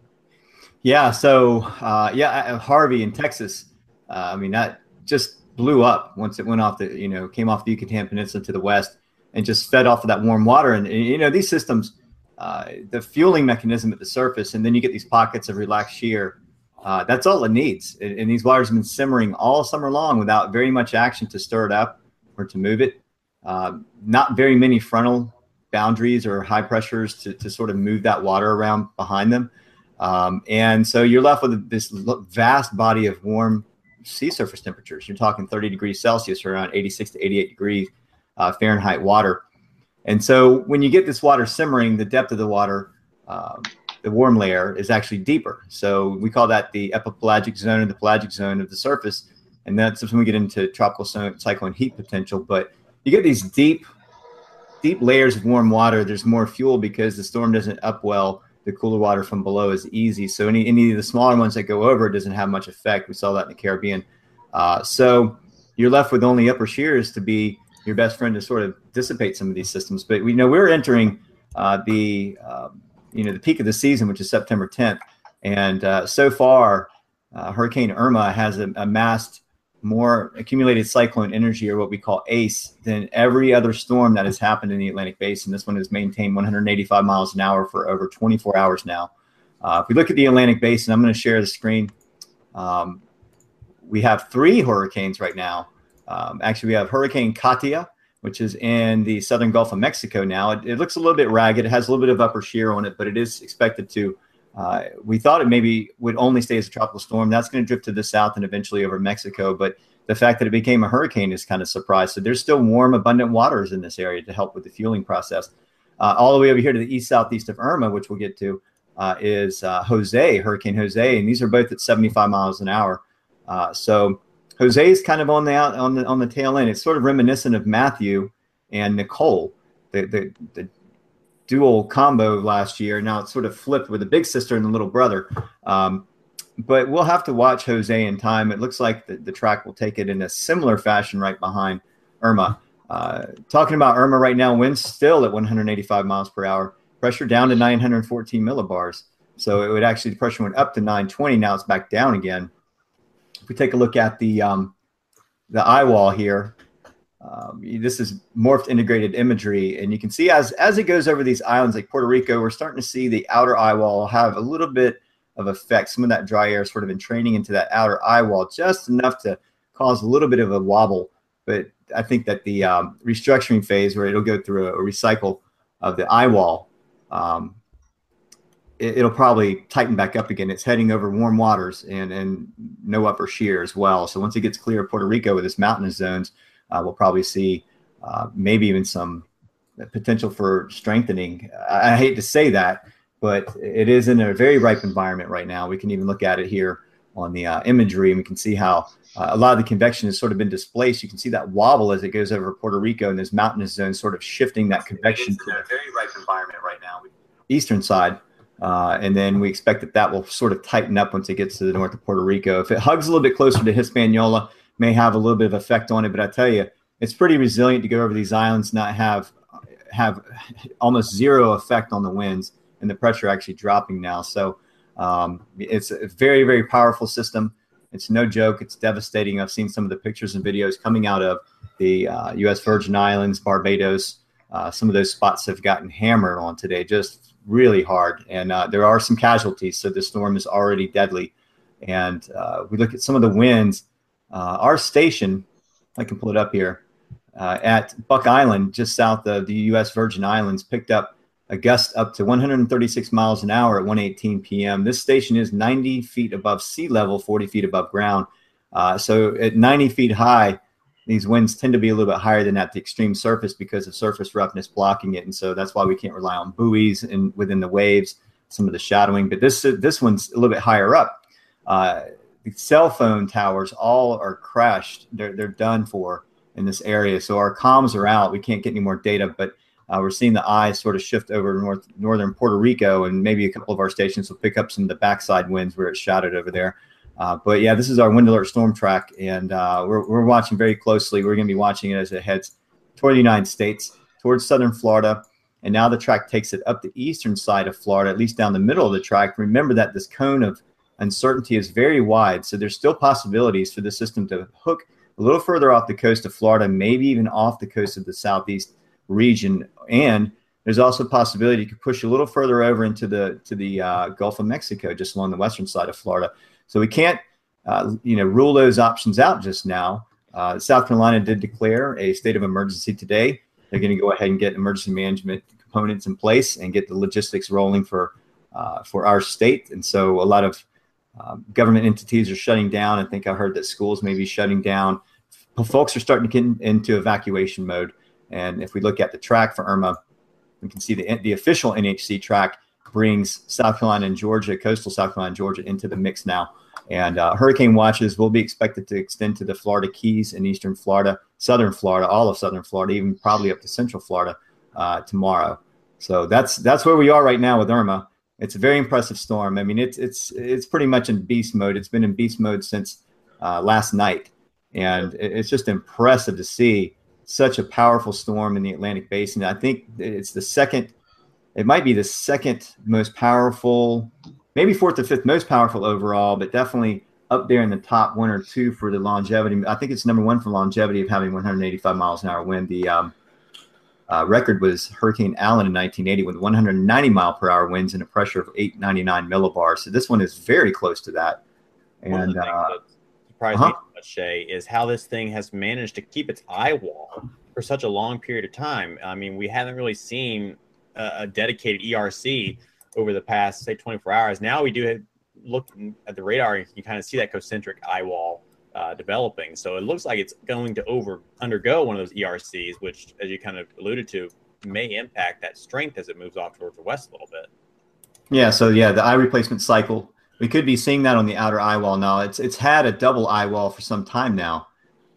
Yeah. So uh, yeah, Harvey in Texas. Uh, I mean, that just blew up once it went off the you know came off the Yucatan Peninsula to the west and just fed off of that warm water. And, and you know these systems, uh, the fueling mechanism at the surface, and then you get these pockets of relaxed shear uh, that's all it needs. And, and, these waters have been simmering all summer long without very much action to stir it up or to move it. Uh, not very many frontal boundaries or high pressures to, to sort of move that water around behind them. Um, and so you're left with this vast body of warm sea surface temperatures. You're talking 30 degrees Celsius or around 86 to 88 degrees uh, Fahrenheit water. And so when you get this water simmering, the depth of the water um, the warm layer is actually deeper. So we call that the epipelagic zone or the pelagic zone of the surface. And that's when we get into tropical cyclone heat potential. But you get these deep, deep layers of warm water. There's more fuel because the storm doesn't upwell the cooler water from below is easy. So any, any of the smaller ones that go over doesn't have much effect. We saw that in the Caribbean. Uh, so you're left with only upper shears to be your best friend to sort of dissipate some of these systems. But we know we're entering uh, the um, you know the peak of the season, which is September 10th, and uh, so far, uh, Hurricane Irma has amassed more accumulated cyclone energy, or what we call ACE, than every other storm that has happened in the Atlantic Basin. This one has maintained 185 miles an hour for over 24 hours now. Uh, if we look at the Atlantic Basin, I'm going to share the screen. Um, we have three hurricanes right now. Um, actually, we have Hurricane Katia, which is in the southern Gulf of Mexico now. It, it, looks a little bit ragged. It has a little bit of upper shear on it, but it is expected to. Uh, we thought it maybe would only stay as a tropical storm. That's going to drift to the south and eventually over Mexico. But the fact that it became a hurricane is kind of surprised. So there's still warm, abundant waters in this area to help with the fueling process. Uh, all the way over here to the east southeast of Irma, which we'll get to, uh, is uh, Jose, Hurricane Jose, and these are both at 75 miles an hour. Uh, so Jose is kind of on the out on the on the tail end. It's sort of reminiscent of Matthew and Nicole, the the, the dual combo last year. Now it's sort of flipped with the big sister and the little brother. Um, but we'll have to watch Jose in time. It looks like the, the track will take it in a similar fashion right behind Irma. Uh, talking about Irma right now, winds still at 185 miles per hour, pressure down to 914 millibars. So it would actually, the pressure went up to 920. Now it's back down again we take a look at the um, the eye wall here. Um, this is morphed integrated imagery, and you can see as as it goes over these islands like Puerto Rico, we're starting to see the outer eye wall have a little bit of effect. Some of that dry air sort of entraining into that outer eye wall, just enough to cause a little bit of a wobble. But I think that the um, restructuring phase, where it'll go through a, a recycle of the eye wall, um, it, will probably tighten back up again. It's heading over warm waters and and no upper shear as well. So once it gets clear of Puerto Rico with its mountainous zones, uh, we'll probably see uh, maybe even some potential for strengthening. I, I, hate to say that, but it is in a very ripe environment right now. We can even look at it here on the uh, imagery, and we can see how uh, a lot of the convection has sort of been displaced. You can see that wobble as it goes over Puerto Rico and this mountainous zone, sort of shifting that convection to a very ripe environment right now. Eastern side. Uh, and then we expect that that will sort of tighten up once it gets to the north of Puerto Rico. If it hugs a little bit closer to Hispaniola, may have a little bit of effect on it. But I tell you, it's pretty resilient to go over these islands, not have have almost zero effect on the winds, and the pressure actually dropping now. So um, it's a very very powerful system. It's no joke. It's devastating. I've seen some of the pictures and videos coming out of the uh, U.S. Virgin Islands, Barbados. Uh, some of those spots have gotten hammered on today, just really hard. And uh, there are some casualties. So the storm is already deadly. And uh, we look at some of the winds uh, our station, I can pull it up here, uh, at Buck Island, just south of the U.S. Virgin Islands, picked up a gust up to 136 miles an hour at 1:18 p.m. This station is 90 feet above sea level, 40 feet above ground. Uh, so at 90 feet high, these winds tend to be a little bit higher than at the extreme surface because of surface roughness blocking it, and so that's why we can't rely on buoys and within the waves, some of the shadowing. But this this one's a little bit higher up. Uh, the cell phone towers all are crashed. They're they're done for in this area. So our comms are out. We can't get any more data, but uh, we're seeing the eyes sort of shift over north northern Puerto Rico, and maybe a couple of our stations will pick up some of the backside winds where it's shadowed over there. Uh, but yeah, this is our wind alert storm track, and uh, we're we're watching very closely. We're going to be watching it as it heads toward the United States, towards southern Florida. And now the track takes it up the eastern side of Florida, at least down the middle of the track. Remember that this cone of uncertainty is very wide. So there's still possibilities for the system to hook a little further off the coast of Florida, maybe even off the coast of the southeast region. And there's also a possibility you could push a little further over into the to the uh, Gulf of Mexico, just along the western side of Florida. So we can't, uh, you know, rule those options out just now. Uh, South Carolina did declare a state of emergency today. They're going to go ahead and get emergency management components in place and get the logistics rolling for uh, for our state. And so a lot of um, government entities are shutting down. I think I heard that schools may be shutting down. Folks are starting to get into evacuation mode. And if we look at the track for Irma, we can see the, the official NHC track brings South Carolina and Georgia, coastal South Carolina and Georgia, into the mix now. And uh, hurricane watches will be expected to extend to the Florida Keys and eastern Florida, southern Florida, all of southern Florida, even probably up to central Florida uh, tomorrow. So that's that's where we are right now with Irma it's a very impressive storm. I mean, it's it's it's pretty much in beast mode. It's been in beast mode since uh, last night, and it's just impressive to see such a powerful storm in the Atlantic Basin. I think it's the second. It might be the second most powerful, maybe fourth or fifth most powerful overall, but definitely up there in the top one or two for the longevity. I think it's number one for longevity of having 185 miles an hour wind. The um, uh, record was Hurricane Allen in 1980 with 190 mile per hour winds and a pressure of 899 millibars. So this one is very close to that. And uh, surprised uh-huh. me Shay, is how this thing has managed to keep its eye wall for such a long period of time. I mean, we haven't really seen a, dedicated ERC over the past say 24 hours. Now we do look at the radar and you kind of see that concentric eye wall uh, developing. So it looks like it's going to over undergo one of those ERCs, which, as you kind of alluded to, may impact that strength as it moves off towards the west a little bit. Yeah. So yeah, the eye replacement cycle. We could be seeing that on the outer eye wall now. It's it's had a double eye wall for some time now.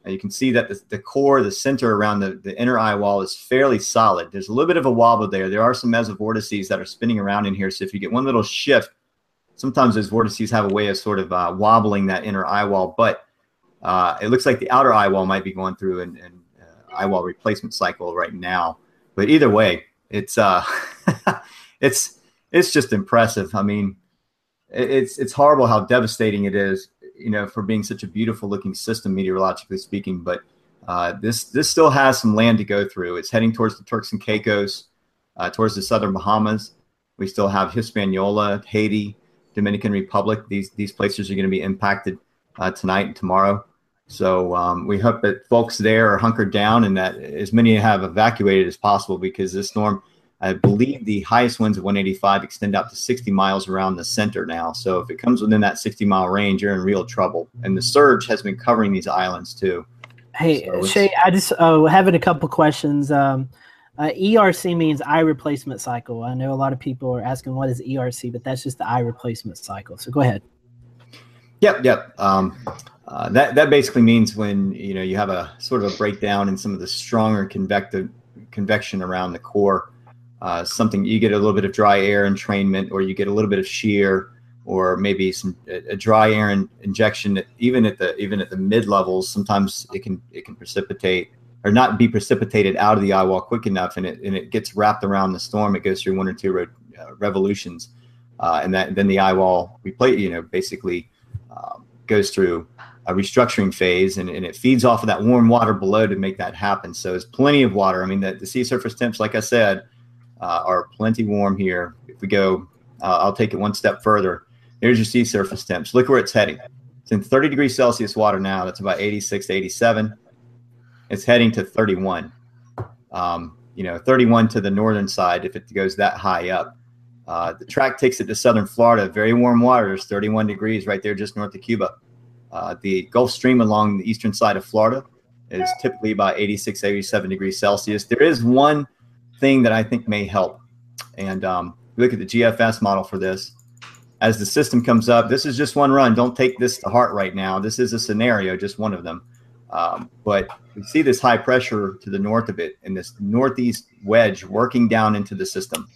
You can see that the, the core, the center around the, the inner eye wall is fairly solid. There's a little bit of a wobble there. There are some mesovortices that are spinning around in here. So if you get one little shift, sometimes those vortices have a way of sort of uh, wobbling that inner eye wall. But uh, it looks like the outer eye wall might be going through an, an uh, eye wall replacement cycle right now. But either way, it's uh, it's it's just impressive. I mean, it's it's horrible how devastating it is. You know, for being such a beautiful looking system, meteorologically speaking. But uh, this this still has some land to go through. It's heading towards the Turks and Caicos, uh, towards the southern Bahamas. We still have Hispaniola, Haiti, Dominican Republic. These these places are going to be impacted uh, tonight and tomorrow. So um, we hope that folks there are hunkered down and that as many have evacuated as possible because this storm, I believe the highest winds of 185 extend out to 60 miles around the center now. So if it comes within that 60 mile range, you're in real trouble. And the surge has been covering these islands too. Hey, so Shay, I just uh, having a couple questions. Um, uh, ERC means eye replacement cycle. I know a lot of people are asking what is ERC, but that's just the eye replacement cycle. So go ahead. Yep, yep. Um, uh, that that basically means when you know you have a sort of a breakdown in some of the stronger convective convection around the core. Uh, something you get a little bit of dry air entrainment, or you get a little bit of shear, or maybe some a, dry air in, injection. Even at the even at the mid levels, sometimes it can it can precipitate or not be precipitated out of the eye wall quick enough, and it and it gets wrapped around the storm. It goes through one or two re, uh, revolutions, uh, and that then the eye wall replace you know basically um, goes through a restructuring phase and, and it feeds off of that warm water below to make that happen. So there's plenty of water. I mean, the, the sea surface temps, like I said, uh, are plenty warm here. If we go, uh, I'll take it one step further. There's your sea surface temps. Look where it's heading. It's in 30 degrees Celsius water now. That's about 86 to 87. It's heading to 31. Um, you know, 31 to the northern side if it goes that high up. Uh, the track takes it to southern Florida, very warm waters, 31 degrees right there just north of Cuba. Uh, the Gulf Stream along the eastern side of Florida is typically about 86, 87 degrees Celsius. There is one thing that I think may help. And um, look at the GFS model for this. As the system comes up, this is just one run. Don't take this to heart right now. This is a scenario, just one of them. Um, but we see this high pressure to the north of it and this northeast wedge working down into the system.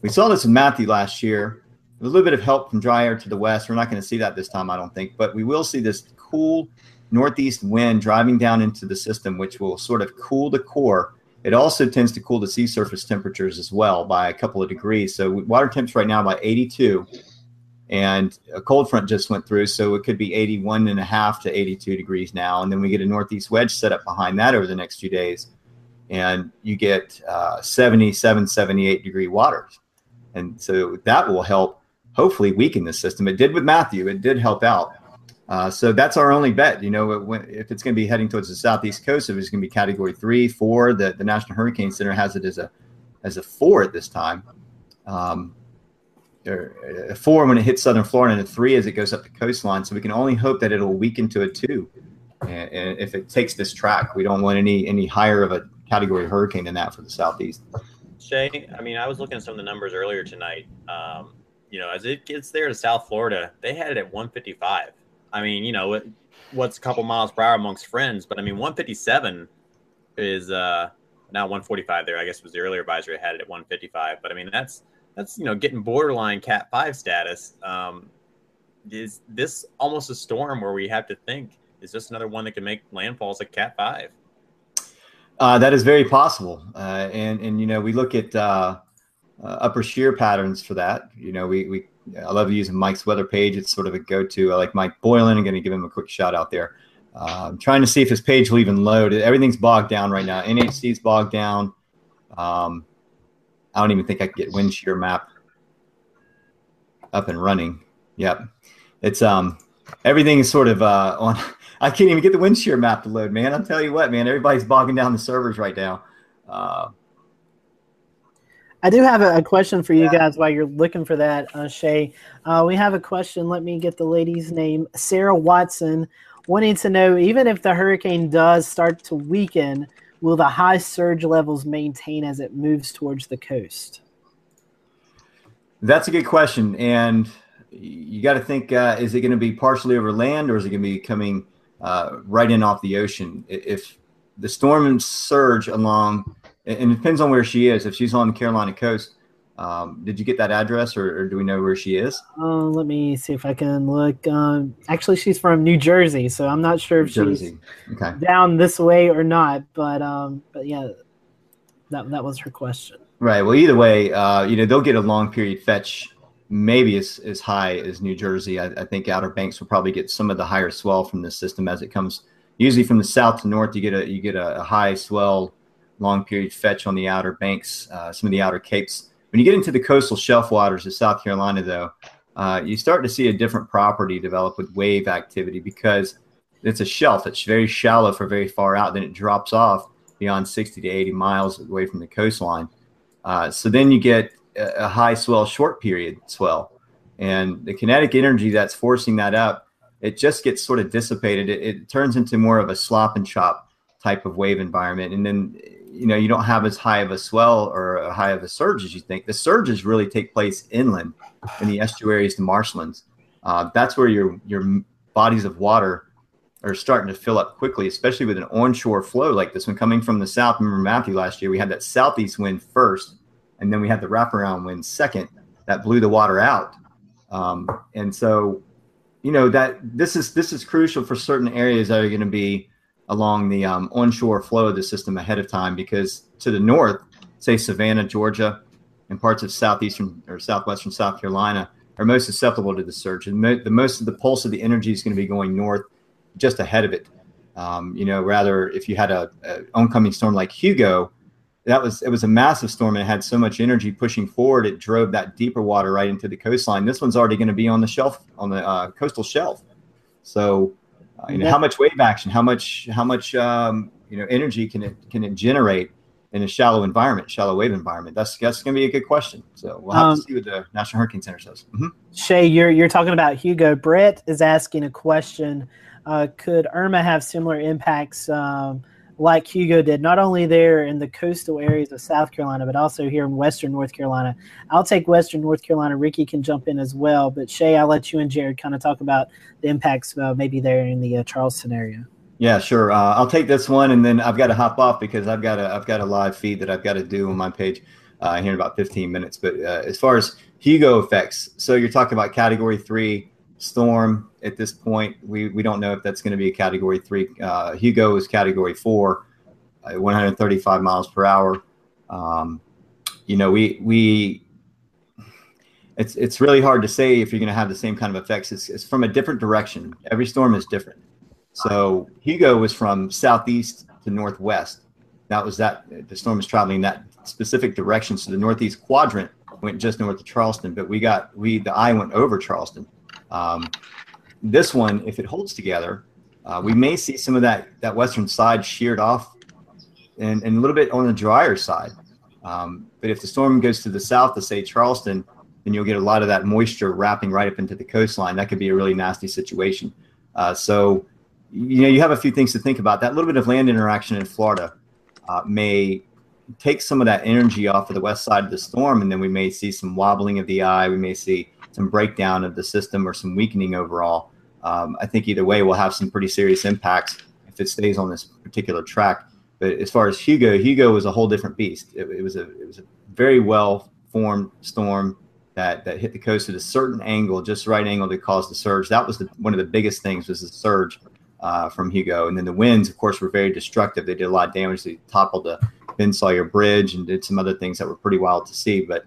We saw this in Matthew last year a little bit of help from dry air to the west. We're not going to see that this time, I don't think, but we will see this cool northeast wind driving down into the system, which will sort of cool the core. It also tends to cool the sea surface temperatures as well by a couple of degrees. So water temps right now by 82, and a cold front just went through, so it could be 81 and a half to 82 degrees now. And then we get a northeast wedge set up behind that over the next few days, and you get uh, 77, 78 degree waters. And so that will help hopefully weaken the system. It did with Matthew. It did help out. Uh, so that's our only bet. You know, if it's going to be heading towards the southeast coast, if it's going to be Category three, four, the, the National Hurricane Center has it as a as a four at this time. Um, or a four when it hits southern Florida, and a three as it goes up the coastline. So we can only hope that it'll weaken to a two. And, and if it takes this track, we don't want any any higher of a category hurricane than that for the southeast. Shay, I mean, I was looking at some of the numbers earlier tonight. Um, you know, as it gets there to South Florida, they had it at 155. I mean, you know, what's a couple miles per hour amongst friends, but I mean, 157 is uh now 145 there. I guess was the earlier advisory had it at 155, but I mean, that's that's you know getting borderline Cat Five status. Um, is this almost a storm where we have to think is this another one that can make landfalls at Cat Five? Uh, that is very possible, uh, and and you know we look at uh, uh, upper shear patterns for that. You know, we, we I love using Mike's weather page. It's sort of a go-to. I like Mike Boylan. I'm going to give him a quick shout out there. Uh, I'm trying to see if his page will even load. Everything's bogged down right now. NHC's bogged down. Um, I don't even think I can get wind shear map up and running. Yep, it's um everything is sort of uh, on. I can't even get the wind shear map to load, man. I'll tell you what, man. Everybody's bogging down the servers right now. Uh, I do have a, a question for you yeah. guys while you're looking for that, uh, Shay. Uh, we have a question. Let me get the lady's name. Sarah Watson wanting to know even if the hurricane does start to weaken, will the high surge levels maintain as it moves towards the coast? That's a good question. And you got to think uh, is it going to be partially over land or is it going to be coming uh, right in off the ocean? If the storm and surge along and it depends on where she is. If she's on the Carolina coast, um, did you get that address, or, or, do we know where she is? Uh, let me see if I can look. Um, actually, she's from New Jersey, so I'm not sure if Jersey. she's okay. down this way or not. But um, but yeah, that that was her question. Right. Well, either way, uh, you know they'll get a long period fetch maybe as, as high as New Jersey. I, I, think Outer Banks will probably get some of the higher swell from the system as it comes. Usually from the south to north, you get a you get a, a high swell, long period fetch on the Outer Banks, uh, some of the outer capes. When you get into the coastal shelf waters of South Carolina, though, uh, you start to see a different property develop with wave activity because it's a shelf. It's very shallow for very far out. Then it drops off beyond 60 to 80 miles away from the coastline. Uh, so then you get a, a high swell, short period swell. And the kinetic energy that's forcing that up, it just gets sort of dissipated. It, it turns into more of a slop and chop type of wave environment. And then, you know, you don't have as high of a swell or a high of a surge as you think. The surges really take place inland in the estuaries, the marshlands. Uh, that's where your your bodies of water are starting to fill up quickly, especially with an onshore flow like this one coming from the south. Remember Matthew last year, we had that southeast wind first, and then we had the wraparound wind second that blew the water out. Um, and so, you know that this is this is crucial for certain areas that are going to be along the um, onshore flow of the system ahead of time because to the north, say Savannah, Georgia, and parts of southeastern or southwestern South Carolina are most susceptible to the surge. And mo- the most of the pulse of the energy is going to be going north, just ahead of it. Um, you know, rather if you had a, a, oncoming storm like Hugo, that was it was a massive storm and it had so much energy pushing forward, it drove that deeper water right into the coastline. This one's already going to be on the shelf on the uh, coastal shelf. So, uh, you know, how much wave action, how much how much um, you know energy can it can it generate in a shallow environment, shallow wave environment? That's that's going to be a good question. So we'll have um, to see what the National Hurricane Center says. Mm-hmm. Shay, you're you're talking about Hugo. Brett is asking a question. Uh, could Irma have similar impacts um, like Hugo did, not only there in the coastal areas of South Carolina, but also here in Western North Carolina? I'll take Western North Carolina. Ricky can jump in as well. But Shay, I'll let you and Jared kind of talk about the impacts uh, maybe there in the uh, Charleston area. Yeah, sure. Uh, I'll take this one, and then I've got to hop off because I've got a I've got a live feed that I've got to do on my page uh, here in about 15 minutes. But uh, as far as Hugo effects, so you're talking about Category Three storm at this point. We we don't know if that's going to be a Category Three. Uh, Hugo is Category Four, uh, 135 miles per hour. Um, you know, we we it's it's really hard to say if you're going to have the same kind of effects. It's, it's from a different direction. Every storm is different. So Hugo was from southeast to northwest. That was that the storm was traveling that specific direction. So the northeast quadrant went just north of Charleston, but we got we the eye went over Charleston. Um, this one, if it holds together, uh, we may see some of that that western side sheared off, and, and a little bit on the drier side. Um, but if the storm goes to the south to say Charleston, then you'll get a lot of that moisture wrapping right up into the coastline. That could be a really nasty situation. Uh, so you know, you have a few things to think about. That little bit of land interaction in Florida uh, may take some of that energy off of the west side of the storm, and then we may see some wobbling of the eye. We may see some breakdown of the system or some weakening overall. Um, I think either way, we'll have some pretty serious impacts if it stays on this particular track. But as far as Hugo, Hugo was a whole different beast. It, it was a it was a very well formed storm that that hit the coast at a certain angle, just right angle to cause the surge. That was the, one of the biggest things was the surge uh, from Hugo. And then the winds, of course, were very destructive. They did a lot of damage. They toppled the Ben Sawyer Bridge and did some other things that were pretty wild to see. But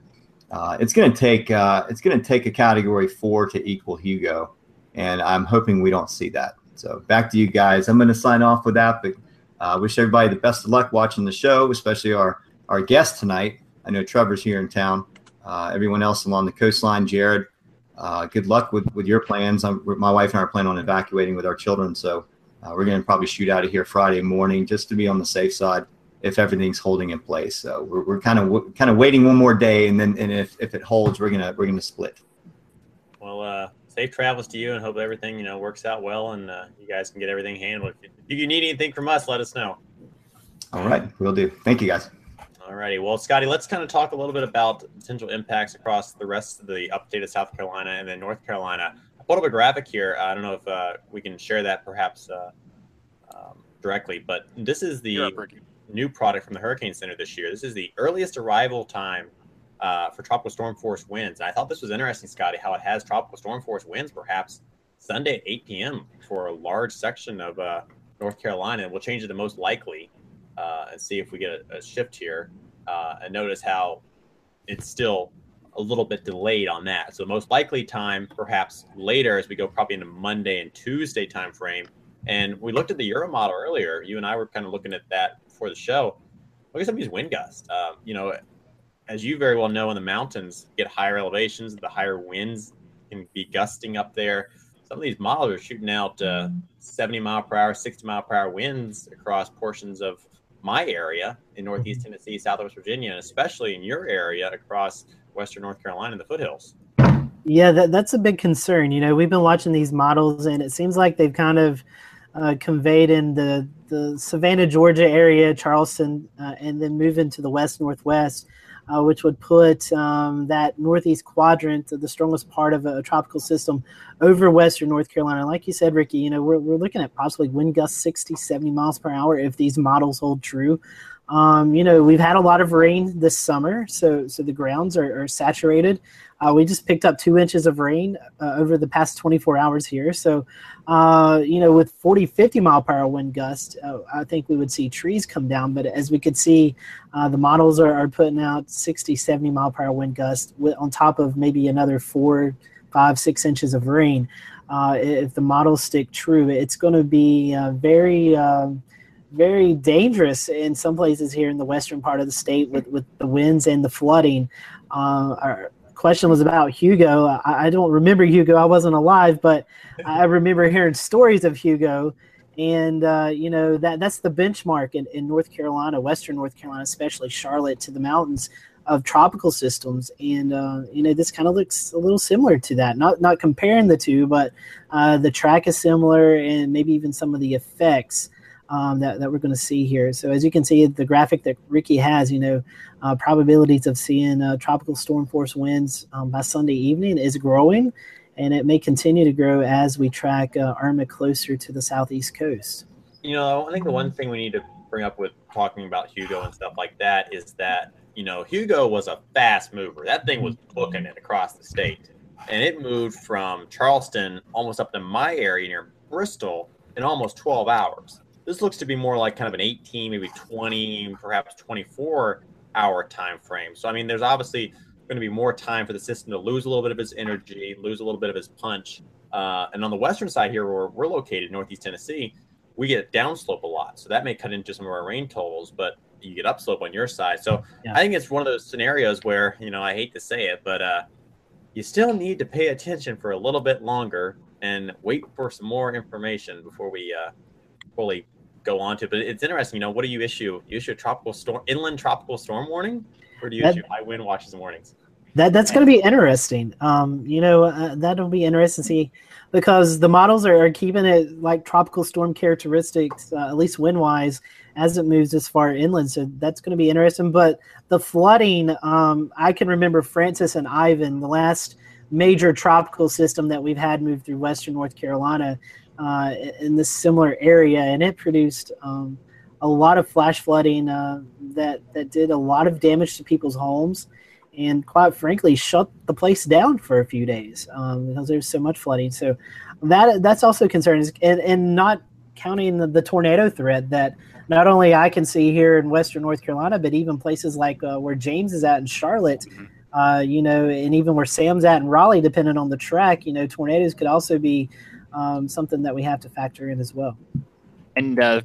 uh, it's going to take uh, it's going to take a Category Four to equal Hugo, and I'm hoping we don't see that. So back to you guys. I'm going to sign off with that, but uh, wish everybody the best of luck watching the show, especially our our guest tonight. I know Trevor's here in town. Uh, everyone else along the coastline, Jared, uh, good luck with, with your plans. I'm, my wife and I are planning on evacuating with our children, so uh, we're going to probably shoot out of here Friday morning just to be on the safe side if everything's holding in place. So we're, we're kind of kind of waiting one more day, and then and if, if it holds, we're gonna we're gonna split. Well, uh, safe travels to you, and hope everything you know works out well, and uh, you guys can get everything handled. If you need anything from us, let us know. All right, we'll do. Thank you, guys. All righty. Well, Scotty, let's kind of talk a little bit about potential impacts across the rest of the upstate of South Carolina and then North Carolina. I pulled up a graphic here. I don't know if uh, we can share that perhaps uh, um, directly, but this is the new product from the Hurricane Center this year. This is the earliest arrival time uh, for tropical storm force winds. I thought this was interesting, Scotty, how it has tropical storm force winds perhaps Sunday at 8 p.m. for a large section of uh, North Carolina. We'll change it to most likely uh, and see if we get a, a shift here. Uh, and notice how it's still a little bit delayed on that. So the most likely time, perhaps later, as we go probably into Monday and Tuesday time frame. And we looked at the Euro model earlier. You and I were kind of looking at that before the show. Look at some of these wind gusts. Um, you know, as you very well know, in the mountains, get higher elevations, the higher winds can be gusting up there. Some of these models are shooting out uh, 70 mile per hour, 60 mile per hour winds across portions of my area in Northeast Tennessee, Southwest Virginia, and especially in your area across Western North Carolina and the foothills. Yeah, that, that's a big concern. You know, we've been watching these models, and it seems like they've kind of uh, conveyed in the, the Savannah, Georgia area, Charleston, uh, and then move into the west northwest uh, which would put um, that northeast quadrant, the strongest part of a, a, tropical system, over western North Carolina. Like you said, Ricky, you know, we're, we're looking at possibly wind gusts 60, 70 miles per hour if these models hold true. Um, you know, we've had a lot of rain this summer, so so the grounds are, are saturated. Uh, we just picked up two inches of rain uh, over the past 24 hours here. So, uh, you know, with 40, 50 mile per hour wind gust, uh, I think we would see trees come down. But as we could see, uh, the models are, are putting out 60, 70 mile per hour wind gust on top of maybe another four, five, six inches of rain. Uh, if the models stick true, it's going to be very. Um, very dangerous in some places here in the western part of the state with, with the winds and the flooding. Uh, our question was about Hugo. I, I, don't remember Hugo. I wasn't alive, but I remember hearing stories of Hugo. And uh, you know that that's the benchmark in, in North Carolina, Western North Carolina, especially Charlotte to the mountains of tropical systems. And uh, you know this kind of looks a little similar to that. Not not comparing the two, but uh, the track is similar, and maybe even some of the effects um, that, that we're going to see here. So as you can see, the graphic that Ricky has, you know, uh, probabilities of seeing uh, tropical storm force winds um, by Sunday evening is growing, and it may continue to grow as we track uh, Irma closer to the southeast coast. You know, I think the one thing we need to bring up with talking about Hugo and stuff like that is that you know Hugo was a fast mover. That thing was booking it across the state, and it moved from Charleston almost up to my area near Bristol in almost 12 hours. This looks to be more like kind of an 18, maybe 20, perhaps 24 hour time frame. So I mean, there's obviously going to be more time for the system to lose a little bit of its energy, lose a little bit of its punch. Uh, and on the western side here, where we're located, Northeast Tennessee, we get downslope a lot, so that may cut into some of our rain totals. But you get upslope on your side, so yeah. I think it's one of those scenarios where you know I hate to say it, but uh, you still need to pay attention for a little bit longer and wait for some more information before we uh, fully go on to. But it's interesting, you know, what do you issue? You issue a tropical storm, inland tropical storm warning, or do you that, issue high wind watches and warnings? That that's going to be interesting. Um, you know, uh, that'll be interesting to see because the models are, are keeping it like tropical storm characteristics, uh, at least wind wise, as it moves as far inland. So that's going to be interesting. But the flooding, um, I can remember Frances and Ivan, the last major tropical system that we've had move through western North Carolina uh, in this similar area, and it produced um, a lot of flash flooding uh, that that did a lot of damage to people's homes, and quite frankly, shut the place down for a few days um, because there was so much flooding. So that that's also concerning, and, and not counting the, the, tornado threat that not only I can see here in Western North Carolina, but even places like uh, where James is at in Charlotte. Mm-hmm. Uh, you know, and even where Sam's at in Raleigh, depending on the track, you know, tornadoes could also be um, something that we have to factor in as well. And uh,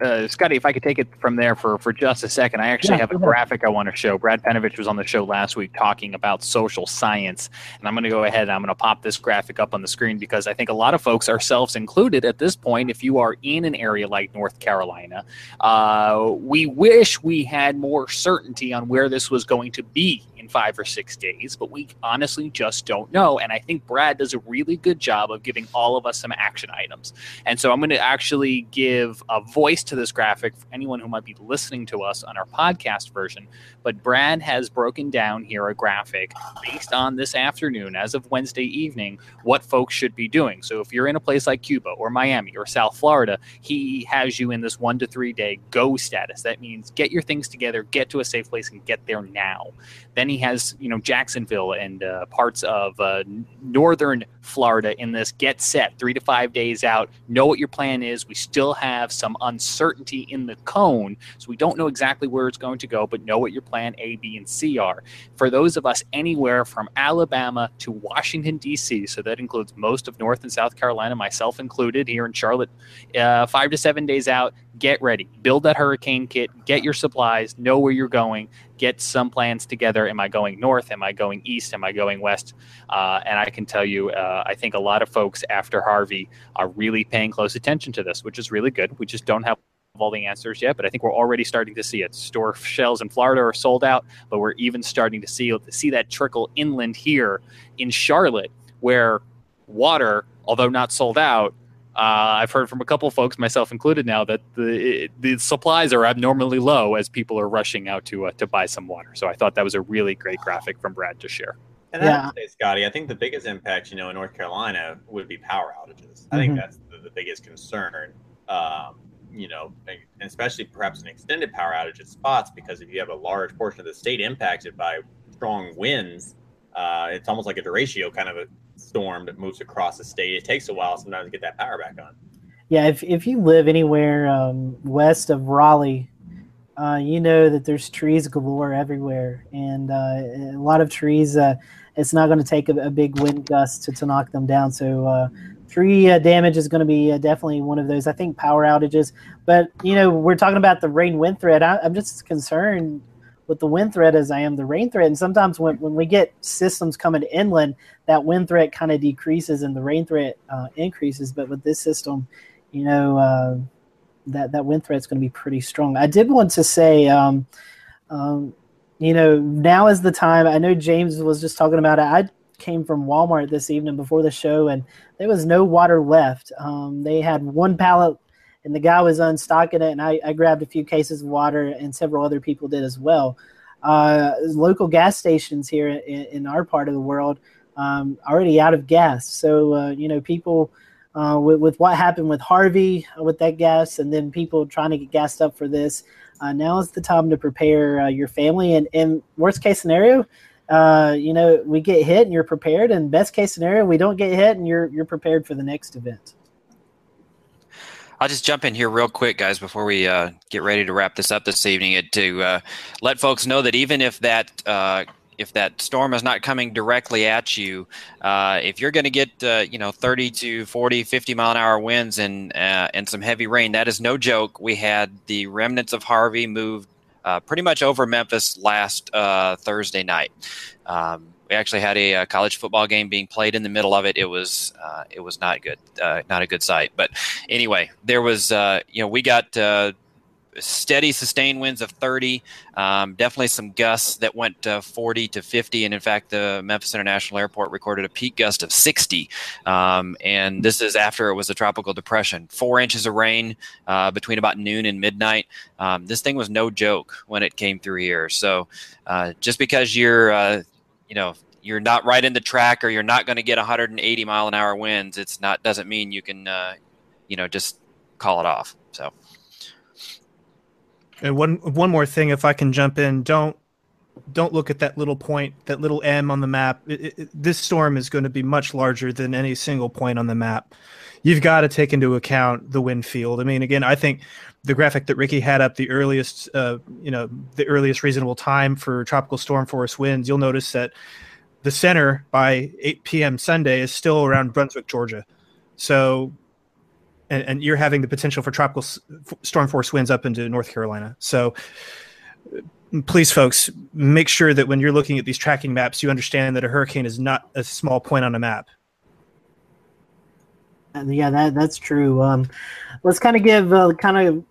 uh, Scotty, if I could take it from there for, for just a second, I actually yeah, have a graphic I want to show. Brad Panovich was on the show last week talking about social science, and I'm going to go ahead and I'm going to pop this graphic up on the screen because I think a lot of folks, ourselves included, at this point, if you are in an area like North Carolina, uh, we wish we had more certainty on where this was going to be in five or six days, but we honestly just don't know. And I think Brad does a really good job of giving all of us some action items. And so I'm going to actually give a voice to this graphic for anyone who might be listening to us on our podcast version. But Brad has broken down here a graphic based on this afternoon, as of Wednesday evening, what folks should be doing. So if you're in a place like Cuba or Miami or South Florida, he has you in this one to three day go status. That means get your things together, get to a safe place, and get there now. Then he Has, you know, Jacksonville and uh, parts of uh, northern Florida in this. Get set three to five days out. Know what your plan is. We still have some uncertainty in the cone, so we don't know exactly where it's going to go, but know what your plan A, B, and C are. For those of us anywhere from Alabama to Washington, D.C., so that includes most of North and South Carolina, myself included, here in Charlotte, uh, five to seven days out, get ready. Build that hurricane kit, get your supplies, know where you're going, get some plans together. Am I going north? Am I going east? Am I going west? Uh, and I can tell you, uh, I think a lot of folks after Harvey are really paying close attention to this, which is really good. We just don't have all the answers yet, but I think we're already starting to see it. Store shells in Florida are sold out, but we're even starting to see see that trickle inland here in Charlotte, where water, although not sold out, uh, I've heard from a couple folks, myself included, now that the the supplies are abnormally low as people are rushing out to uh, to buy some water. So I thought that was a really great graphic from Brad to share. And yeah. say, Scotty, I think the biggest impact, you know, in North Carolina would be power outages. I mm-hmm. think that's the, the biggest concern. Um, you know, and especially perhaps an extended power outage at spots because if you have a large portion of the state impacted by strong winds, uh, it's almost like a derecho kind of a storm that moves across the state. It takes a while sometimes to get that power back on. Yeah, if, if you live anywhere um, west of Raleigh, uh, you know that there's trees galore everywhere, and uh, a lot of trees. It's not going to take a, a, big wind gust to, to knock them down. So uh, tree uh, damage is going to be uh, definitely one of those. I think power outages, but you know we're talking about the rain wind threat. I, I'm just concerned with the wind threat as I am the rain threat. And sometimes when, when we get systems coming inland, that wind threat kind of decreases and the rain threat uh, increases. But with this system, you know, uh, that, that wind threat is going to be pretty strong. I did want to say, um, um, you know, now is the time. I know James was just talking about it. I came from Walmart this evening before the show, and there was no water left. Um, they had one pallet and the guy was unstocking it, and I, I grabbed a few cases of water, and several other people did as well. Uh, local gas stations here in, in, our part of the world um, already out of gas. So uh, you know, people uh, with, with, what happened with Harvey uh, with that gas, and then people trying to get gassed up for this. Uh, now is the time to prepare uh, your family. And, and worst case scenario, you know, we get hit and you're prepared. And best case scenario, we don't get hit and you're you're prepared for the next event. I'll just jump in here real quick, guys, before we uh, get ready to wrap this up this evening. To uh, let folks know that even if that uh, if that storm is not coming directly at you, uh, if you're going to get uh, you know 30 to 40, 50 mile an hour winds and uh, and some heavy rain, that is no joke. We had the remnants of Harvey moved pretty much over Memphis last Thursday night. Um, we actually had a, a, college football game being played in the middle of it. It was uh, it was not good, uh, not a good sight. But anyway, there was uh, you know we got uh, steady sustained winds of 30, um, definitely some gusts that went 40 to 50, and in fact the Memphis International Airport recorded a peak gust of 60. Um, and this is after it was a tropical depression. Four inches of rain uh, between about noon and midnight. Um, this thing was no joke when it came through here. So uh, just because you're you know you're not right in the track or you're not going to get 180 mile an hour winds it's not doesn't mean you can uh, you know just call it off so and one one more thing if i can jump in don't don't look at that little point that little m on the map it, it, this storm is going to be much larger than any single point on the map you've got to take into account the wind field i mean again i think the graphic that Ricky had up, the earliest, uh, you know, the earliest reasonable time for tropical storm force winds, you'll notice that the center by 8 p.m. Sunday is still around Brunswick, Georgia. So, and, and you're having the potential for tropical s- storm force winds up into North Carolina. So, please, folks, make sure that when you're looking at these tracking maps, you understand that a hurricane is not a small point on a map. Yeah, that that's true. Um, let's kind of give uh, kind of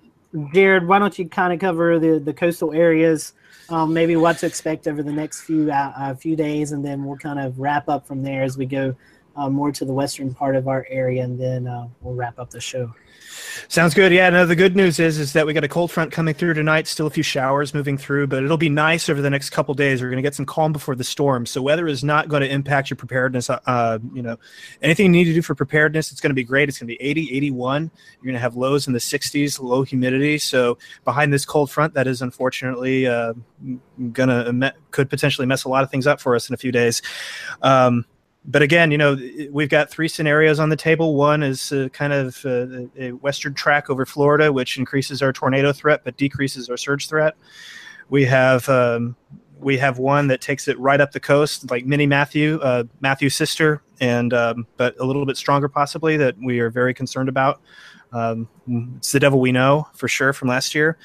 Jared, why don't you kind of cover the, the coastal areas, um, maybe what to expect over the next few uh, uh, few days, and then we'll kind of wrap up from there as we go uh, more to the western part of our area, and then uh, we'll wrap up the show. Sounds good. Yeah. No, the good news is is that we got a cold front coming through tonight. Still a few showers moving through, but it'll be nice over the next couple days. We're going to get some calm before the storm, so weather is not going to impact your preparedness. Uh, you know, anything you need to do for preparedness, it's going to be great. It's going to be 80, 81. You're going to have lows in the 60s, low humidity. So behind this cold front, that is unfortunately uh, going to could potentially mess a lot of things up for us in a few days. Um, but again, you know, we've got three scenarios on the table. One is uh, kind of uh, a western track over Florida, which increases our tornado threat but decreases our surge threat. We have um, we have one that takes it right up the coast, like Mini Matthew, uh, Matthew's sister, and um, but a little bit stronger possibly that we are very concerned about. Um, it's the devil we know for sure from last year.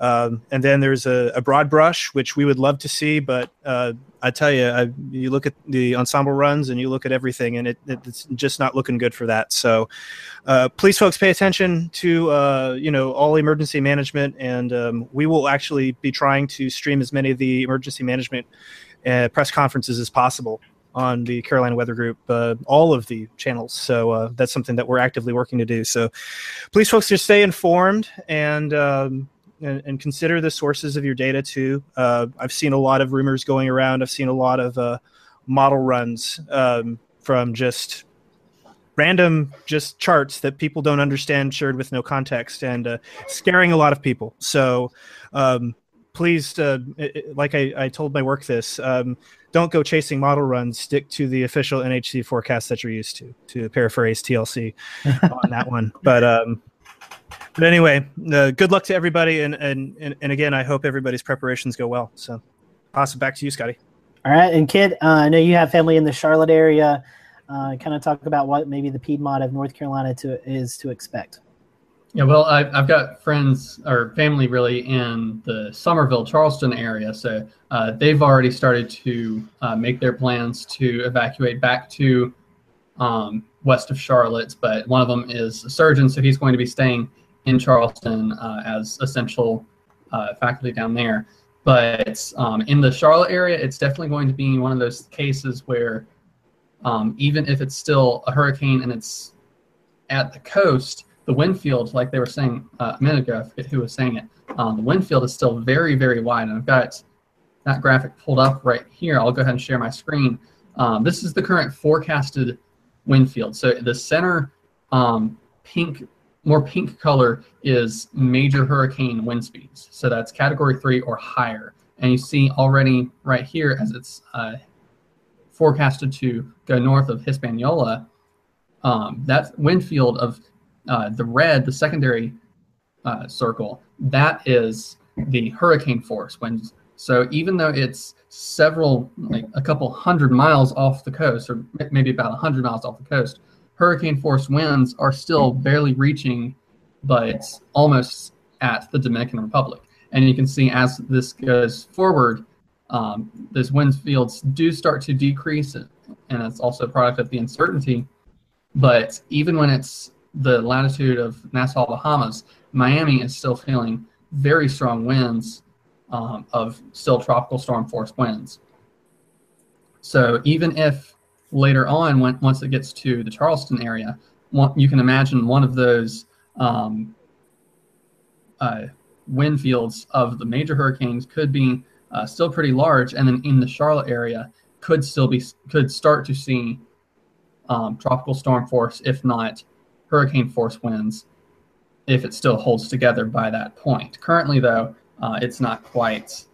Um, and then there's a, a, broad brush, which we would love to see, but uh, I tell you, I, you look at the ensemble runs and you look at everything, and it, it, it's just not looking good for that. So, uh, please, folks, pay attention to uh, you know all emergency management, and um, we will actually be trying to stream as many of the emergency management uh, press conferences as possible on the Carolina Weather Group, uh, all of the channels. So uh, that's something that we're actively working to do. So please, folks, just stay informed and. Um, and, and, consider the sources of your data too. Uh, I've seen a lot of rumors going around. I've seen a lot of uh, model runs um, from just random just charts that people don't understand shared with no context and uh, scaring a lot of people so um, please uh, like I, I, told my work this um, don't go chasing model runs. Stick to the official NHC forecast that you're used to. To paraphrase TLC on that one, but um, but anyway, uh, good luck to everybody, and, and and and again, I hope everybody's preparations go well. So, pass it back to you, Scotty. All right, and Kid, uh, I know you have family in the Charlotte area. Uh, kind of talk about what maybe the Piedmont of North Carolina to is to expect. Yeah, well, I, have got friends or family really in the Summerville, Charleston area. So uh, they've already started to uh, make their plans to evacuate back to um, west of Charlotte. But one of them is a surgeon, so he's going to be staying in Charleston uh, as essential uh, faculty down there. But um, in the Charlotte area, it's definitely going to be one of those cases where um, even if it's still a hurricane and it's at the coast, the wind field, like they were saying uh, a minute ago, I forget who was saying it, um, the wind field is still very, very wide. And I've got that graphic pulled up right here. I'll go ahead and share my screen. Um, this is the current forecasted wind field. So the center um, pink, more pink color is major hurricane wind speeds. So that's category three or higher. And you see already right here as it's uh, forecasted to go north of Hispaniola, um, that wind field of uh, the red, the secondary uh, circle, that is the hurricane force winds. So even though it's several, like a couple hundred miles off the coast, or maybe about 100 miles off the coast, hurricane force winds are still barely reaching, but it's almost at the Dominican Republic. And you can see as this goes forward, um, those wind fields do start to decrease, and it's also a product of the uncertainty. But even when it's the latitude of Nassau, Bahamas, Miami is still feeling very strong winds um, of still tropical storm force winds. So even if later on, when, once it gets to the Charleston area, one, you can imagine one of those um, uh, wind fields of the major hurricanes could be uh, still pretty large, and then in the Charlotte area could still be could start to see um, tropical storm force, if not hurricane force winds if it still holds together by that point. Currently, though, uh, it's not quite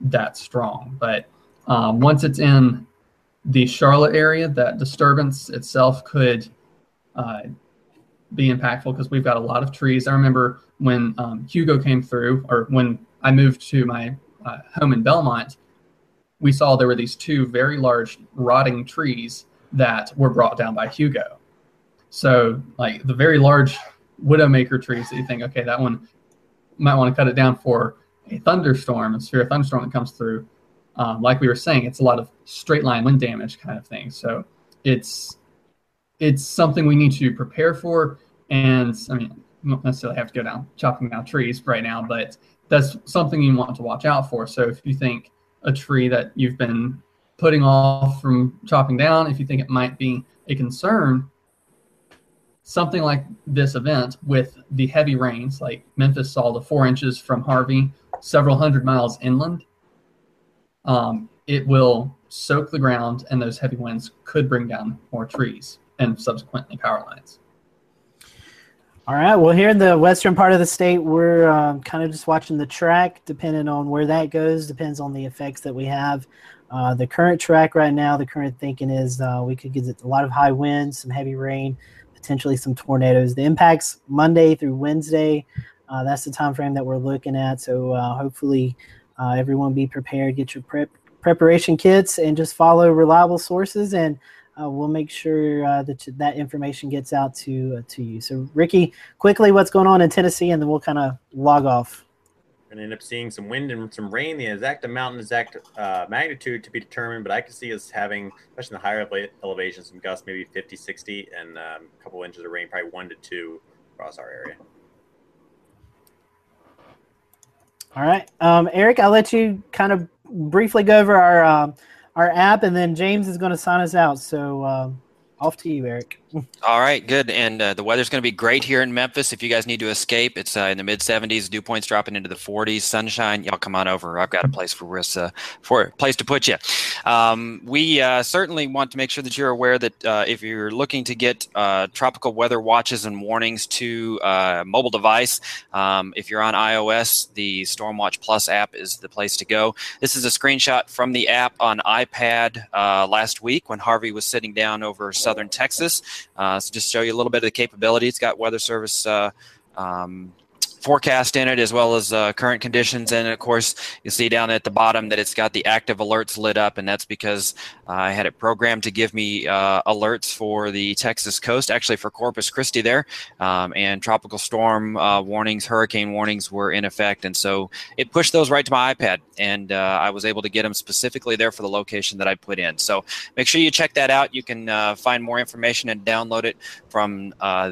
that strong. But um, once it's in the Charlotte area, that disturbance itself could uh, be impactful because we've got a lot of trees. I remember when um, Hugo came through, or when I moved to my uh, home in Belmont, we saw there were these two very large rotting trees that were brought down by Hugo. So like the very large widowmaker trees that you think, okay, that one might want to cut it down for a thunderstorm, a severe thunderstorm that comes through. Um, like we were saying, it's a lot of straight line wind damage kind of thing. So it's it's something we need to prepare for. And I mean, don't necessarily have to go down chopping down trees right now, but that's something you want to watch out for. So if you think a tree that you've been putting off from chopping down, if you think it might be a concern, something like this event with the heavy rains, like Memphis saw the four inches from Harvey, several hundred miles inland, um, it will soak the ground, and those heavy winds could bring down more trees and subsequently power lines. All right. Well, here in the western part of the state, we're um, kind of just watching the track. Depending on where that goes, depends on the effects that we have. Uh, the current track right now, the current thinking is uh, we could get a lot of high winds, some heavy rain, potentially some tornadoes. The impacts Monday through Wednesday. Uh, that's the time frame that we're looking at. So uh, hopefully, uh, everyone be prepared. Get your prep preparation kits and just follow reliable sources and uh, we'll make sure uh, that that information gets out to uh, to you. So, Ricky, quickly, what's going on in Tennessee, and then we'll kind of log off. We're going to end up seeing some wind and some rain. The exact amount and exact uh, magnitude to be determined, but I can see us having, especially in the higher elevations, some gusts, maybe 50, 60, and um, a couple inches of rain, probably one to two across our area. All right, um, Eric, I'll let you kind of briefly go over our um, our app, and then James is going to sign us out. So um, off to you, Eric. All right, good. And uh, the weather's going to be great here in Memphis. If you guys need to escape, it's uh, in the mid 70s. Dew points dropping into the 40s. Sunshine. Y'all come on over. I've got a place for us, uh, for a place to put you. Um, we uh, certainly want to make sure that you're aware that uh, if you're looking to get uh, tropical weather watches and warnings to a mobile device, um, if you're on iOS, the Stormwatch Plus app is the place to go. This is a screenshot from the app on iPad last week when Harvey was sitting down over southern Texas. Uh, so just show you a little bit of the capability. It's got weather service uh, um, forecast in it as well as uh, current conditions. And of course, you see down at the bottom that it's got the active alerts lit up, and that's because uh, I had it programmed to give me uh, alerts for the Texas coast, actually for Corpus Christi there, um, and tropical storm uh, warnings, hurricane warnings were in effect, and so it pushed those right to my iPad, and uh, I was able to get them specifically there for the location that I put in. So make sure you check that out. You can uh, find more information and download it from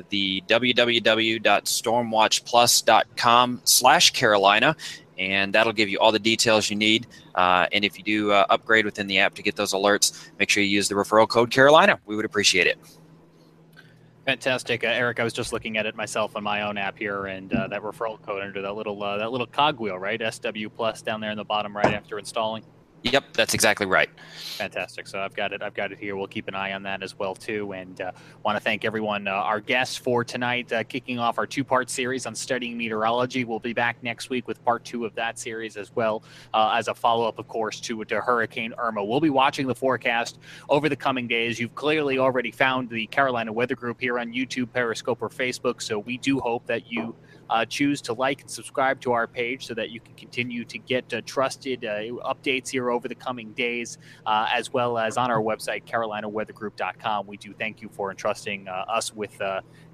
the www.stormwatchplus.com com slash Carolina, and that'll give you all the details you need. Uh, and if you do uh, upgrade within the app to get those alerts, make sure you use the referral code Carolina. We would appreciate it. Fantastic, uh, Eric. I was just looking at it myself on my own app here, and uh, that referral code under that little uh, that little cogwheel, right? SW plus down there in the bottom right after installing. Yep, that's exactly right. Fantastic. So I've got it. I've got it here. We'll keep an eye on that as well too. And uh, want to thank everyone, uh, our guests for tonight, uh, kicking off our two-part series on studying meteorology. We'll be back next week with part two of that series as well uh, as a follow-up, of course, to, to Hurricane Irma. We'll be watching the forecast over the coming days. You've clearly already found the Carolina Weather Group here on YouTube, Periscope, or Facebook. So we do hope that you uh, choose to like and subscribe to our page so that you can continue to get uh, trusted uh, updates here over the coming days, uh, as well as on our website, carolinaweathergroup.com. We do thank you for entrusting uh, us with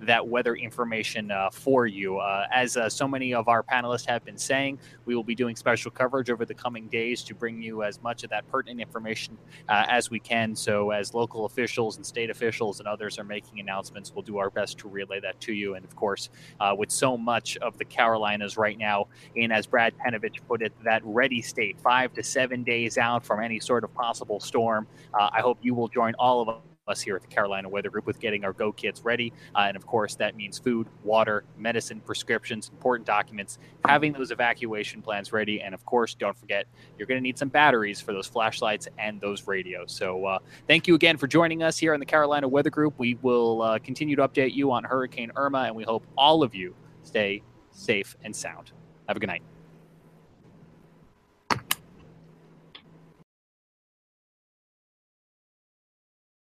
that weather information for you. as so many of our panelists have been saying, we will be doing special coverage over the coming days to bring you as much of that pertinent information as we can. So, as local officials and state officials and others are making announcements, we'll do our best to relay that to you. And of course, with so much much of the Carolinas right now in, as Brad Panovich put it, that ready state, five to seven days out from any sort of possible storm. Uh, I hope you will join all of us here at the Carolina Weather Group with getting our Go kits ready. Uh, and of course, that means food, water, medicine, prescriptions, important documents, having those evacuation plans ready. And of course, don't forget, you're going to need some batteries for those flashlights and those radios. So uh, thank you again for joining us here in the Carolina Weather Group. We will uh, continue to update you on Hurricane Irma, and we hope all of you stay safe and sound. Have a good night.